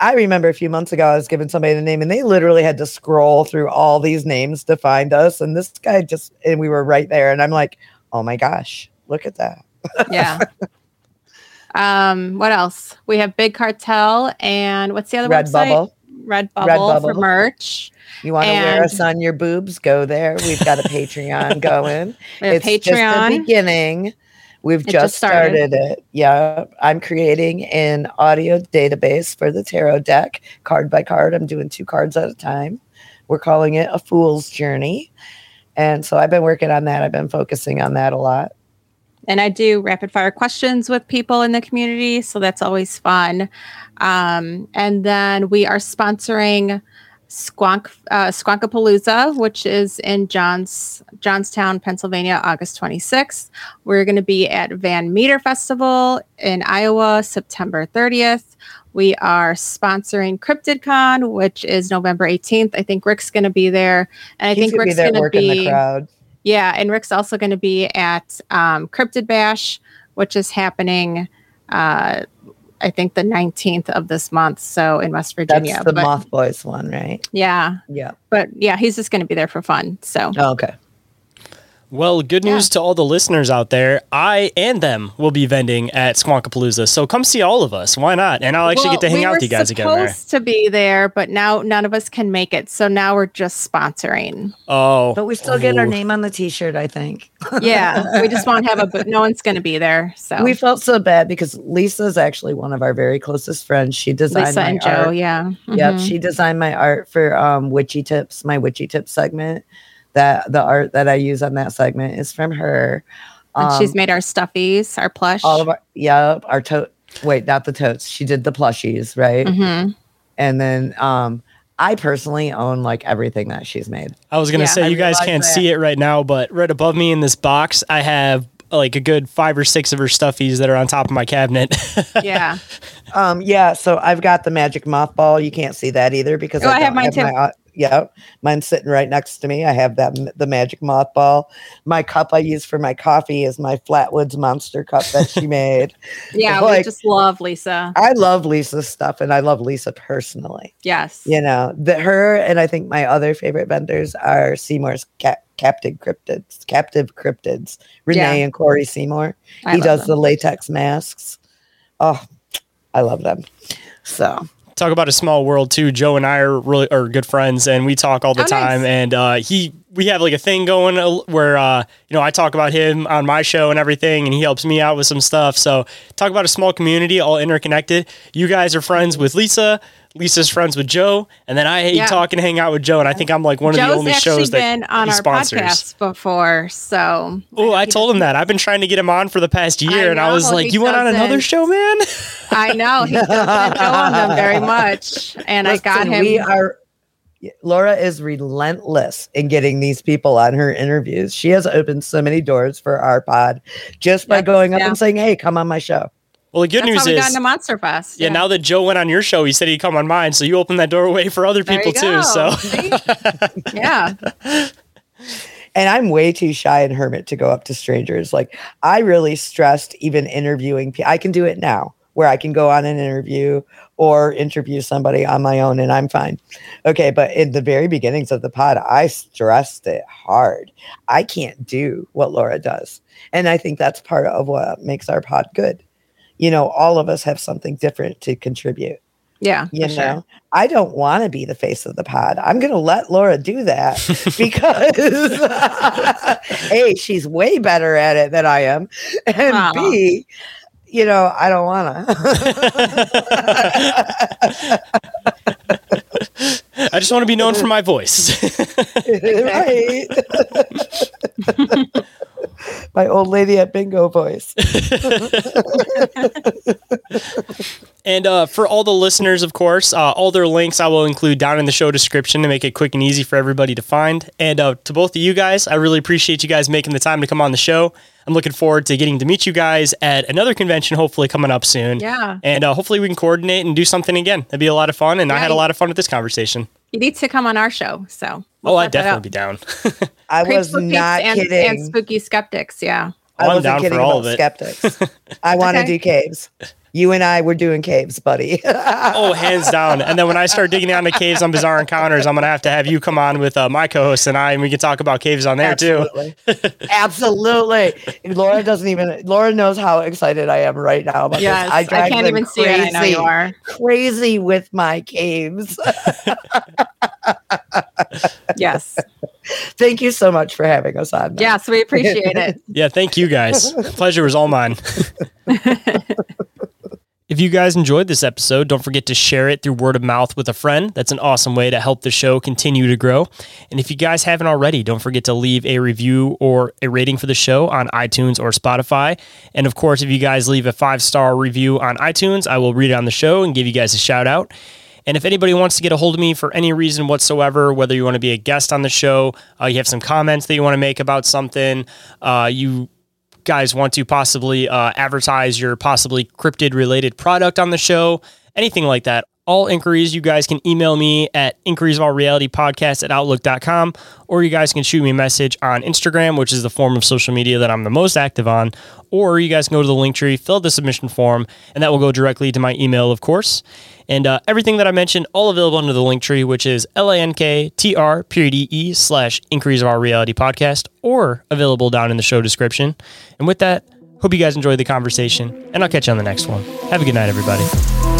I remember a few months ago I was giving somebody the name and they literally had to scroll through all these names to find us. And this guy just and we were right there. And I'm like, oh my gosh, look at that. Yeah. Um, what else? We have Big Cartel and what's the other Red website? Bubble. Red Bubble for merch. You want to wear us on your boobs? Go there. We've got a Patreon going. It's just the beginning. We've just just started. started. it. Yeah. I'm creating an audio database for the tarot deck, card by card. I'm doing two cards at a time. We're calling it a fool's journey. And so I've been working on that. I've been focusing on that a lot. And I do rapid fire questions with people in the community, so that's always fun. Um, and then we are sponsoring Squonk uh, Squonkapalooza, which is in Johns Johnstown, Pennsylvania, August 26th. We're going to be at Van Meter Festival in Iowa, September 30th. We are sponsoring CryptidCon, which is November 18th. I think Rick's going to be there, and I He's think gonna Rick's be there going to working be the crowd. Yeah, and Rick's also going to be at um, Cryptid Bash, which is happening, uh, I think, the 19th of this month. So in West Virginia. That's the but, Moth Boys one, right? Yeah, Yeah. but yeah, he's just going to be there for fun. So Oh, okay. Well, good news to all the listeners out there. I and them will be vending at Squonkapalooza. So come see all of us. Why not? And I'll actually get to hang we out with you guys again there. supposed to be there, but now none of us can make it. So now we're just sponsoring. Oh. But we still get our name on the t shirt, I think. Yeah, we just won't have a. But no one's going to be there. So We felt so bad because Lisa is actually one of our very closest friends. She designed Lisa my and Joe. art. Yeah. Yep, Mhm. she designed my art for um Witchy Tips, my Witchy Tips segment. That the art that I use on that segment is from her. And she's Um, made our stuffies, our plush. all of our yeah, our tote. Wait, not the totes. She did the plushies, right? Mhm. And then um I personally own like everything that she's made. I was gonna Yeah, say I you guys can't that. see it right now, but right above me in this box, I have like a good five or six of her stuffies that are on top of my cabinet. Yeah. Um, yeah, so I've got the magic mothball. You can't see that either because Oh, I have don't mine too. my Yep. Mine's sitting right next to me. I have that the magic mothball. My cup I use for my coffee is my Flatwoods monster cup that she made. yeah, like, we just love Lisa. I love Lisa's stuff and I love Lisa personally. Yes. You know, that her and I think my other favorite vendors are Seymour's cat captive cryptids, captive cryptids. Renee yeah. and Corey Seymour. I he does them. the latex masks. Oh, I love them. So talk about a small world too. Joe and I are really are good friends, and we talk all the oh, time. Nice. And uh, he, we have like a thing going uh, where uh, you know I talk about him on my show and everything, and he helps me out with some stuff. So talk about a small community, all interconnected. You guys are friends with Lisa. Lisa's friends with Joe, and then I hate yeah. talk and hang out with Joe, and I think I'm like one Joe's of the only shows that been on our sponsors. podcast before. So, oh, I, I told him that I've been trying to get him on for the past year, I and I was like, "You went on another show, man?" I know he doesn't know on them very much, and Listen, I got him. We are. Laura is relentless in getting these people on her interviews. She has opened so many doors for our pod just by going up yeah. and saying, "Hey, come on my show." Well, the good That's news how we is, got into Monster Fest. Yeah. yeah. now that Joe went on your show, he said he'd come on mine, so you opened that doorway for other people too. So, yeah. And I'm way too shy and hermit to go up to strangers. Like I really stressed even interviewing. I can do it now, where I can go on an interview or interview somebody on my own, and I'm fine. Okay, but in the very beginnings of the pod, I stressed it hard. I can't do what Laura does, and I think that's part of what makes our pod good you know, all of us have something different to contribute. Yeah. You know, sure. I don't want to be the face of the pod. I'm going to let Laura do that because A, she's way better at it than I am. And wow. B, you know, I don't want to. I just want to be known for my voice. right my old lady at bingo voice. and uh, for all the listeners, of course, uh, all their links I will include down in the show description to make it quick and easy for everybody to find. And uh, to both of you guys, I really appreciate you guys making the time to come on the show. I'm looking forward to getting to meet you guys at another convention, hopefully coming up soon. Yeah. And uh, hopefully we can coordinate and do something again. That'd be a lot of fun. And yeah, I had a lot of fun with this conversation. You need to come on our show. So. We'll oh, I'd definitely be down. I was not and, kidding. And spooky skeptics, yeah. I wasn't down kidding for all about of it. skeptics. I want to okay. do caves. You and I were doing caves, buddy. oh, hands down. And then when I start digging down the caves on Bizarre Encounters, I'm going to have to have you come on with uh, my co host and I, and we can talk about caves on there Absolutely. too. Absolutely. Laura doesn't even, Laura knows how excited I am right now about yes, this. I, I can't even crazy, see it. I know you are. Crazy with my caves. yes. Thank you so much for having us on. Yes, we appreciate it. yeah, thank you guys. The pleasure was all mine. If you guys enjoyed this episode, don't forget to share it through word of mouth with a friend. That's an awesome way to help the show continue to grow. And if you guys haven't already, don't forget to leave a review or a rating for the show on iTunes or Spotify. And of course, if you guys leave a five star review on iTunes, I will read it on the show and give you guys a shout out. And if anybody wants to get a hold of me for any reason whatsoever, whether you want to be a guest on the show, uh, you have some comments that you want to make about something, uh, you guys want to possibly uh, advertise your possibly cryptid related product on the show, anything like that, all inquiries, you guys can email me at inquiries of our reality podcast at outlook.com, or you guys can shoot me a message on Instagram, which is the form of social media that I'm the most active on, or you guys can go to the link tree, fill out the submission form, and that will go directly to my email, of course. And uh, everything that I mentioned, all available under the link tree, which is L-A-N-K-T-R period E slash Inquiries of Our Reality podcast, or available down in the show description. And with that, hope you guys enjoyed the conversation, and I'll catch you on the next one. Have a good night, everybody.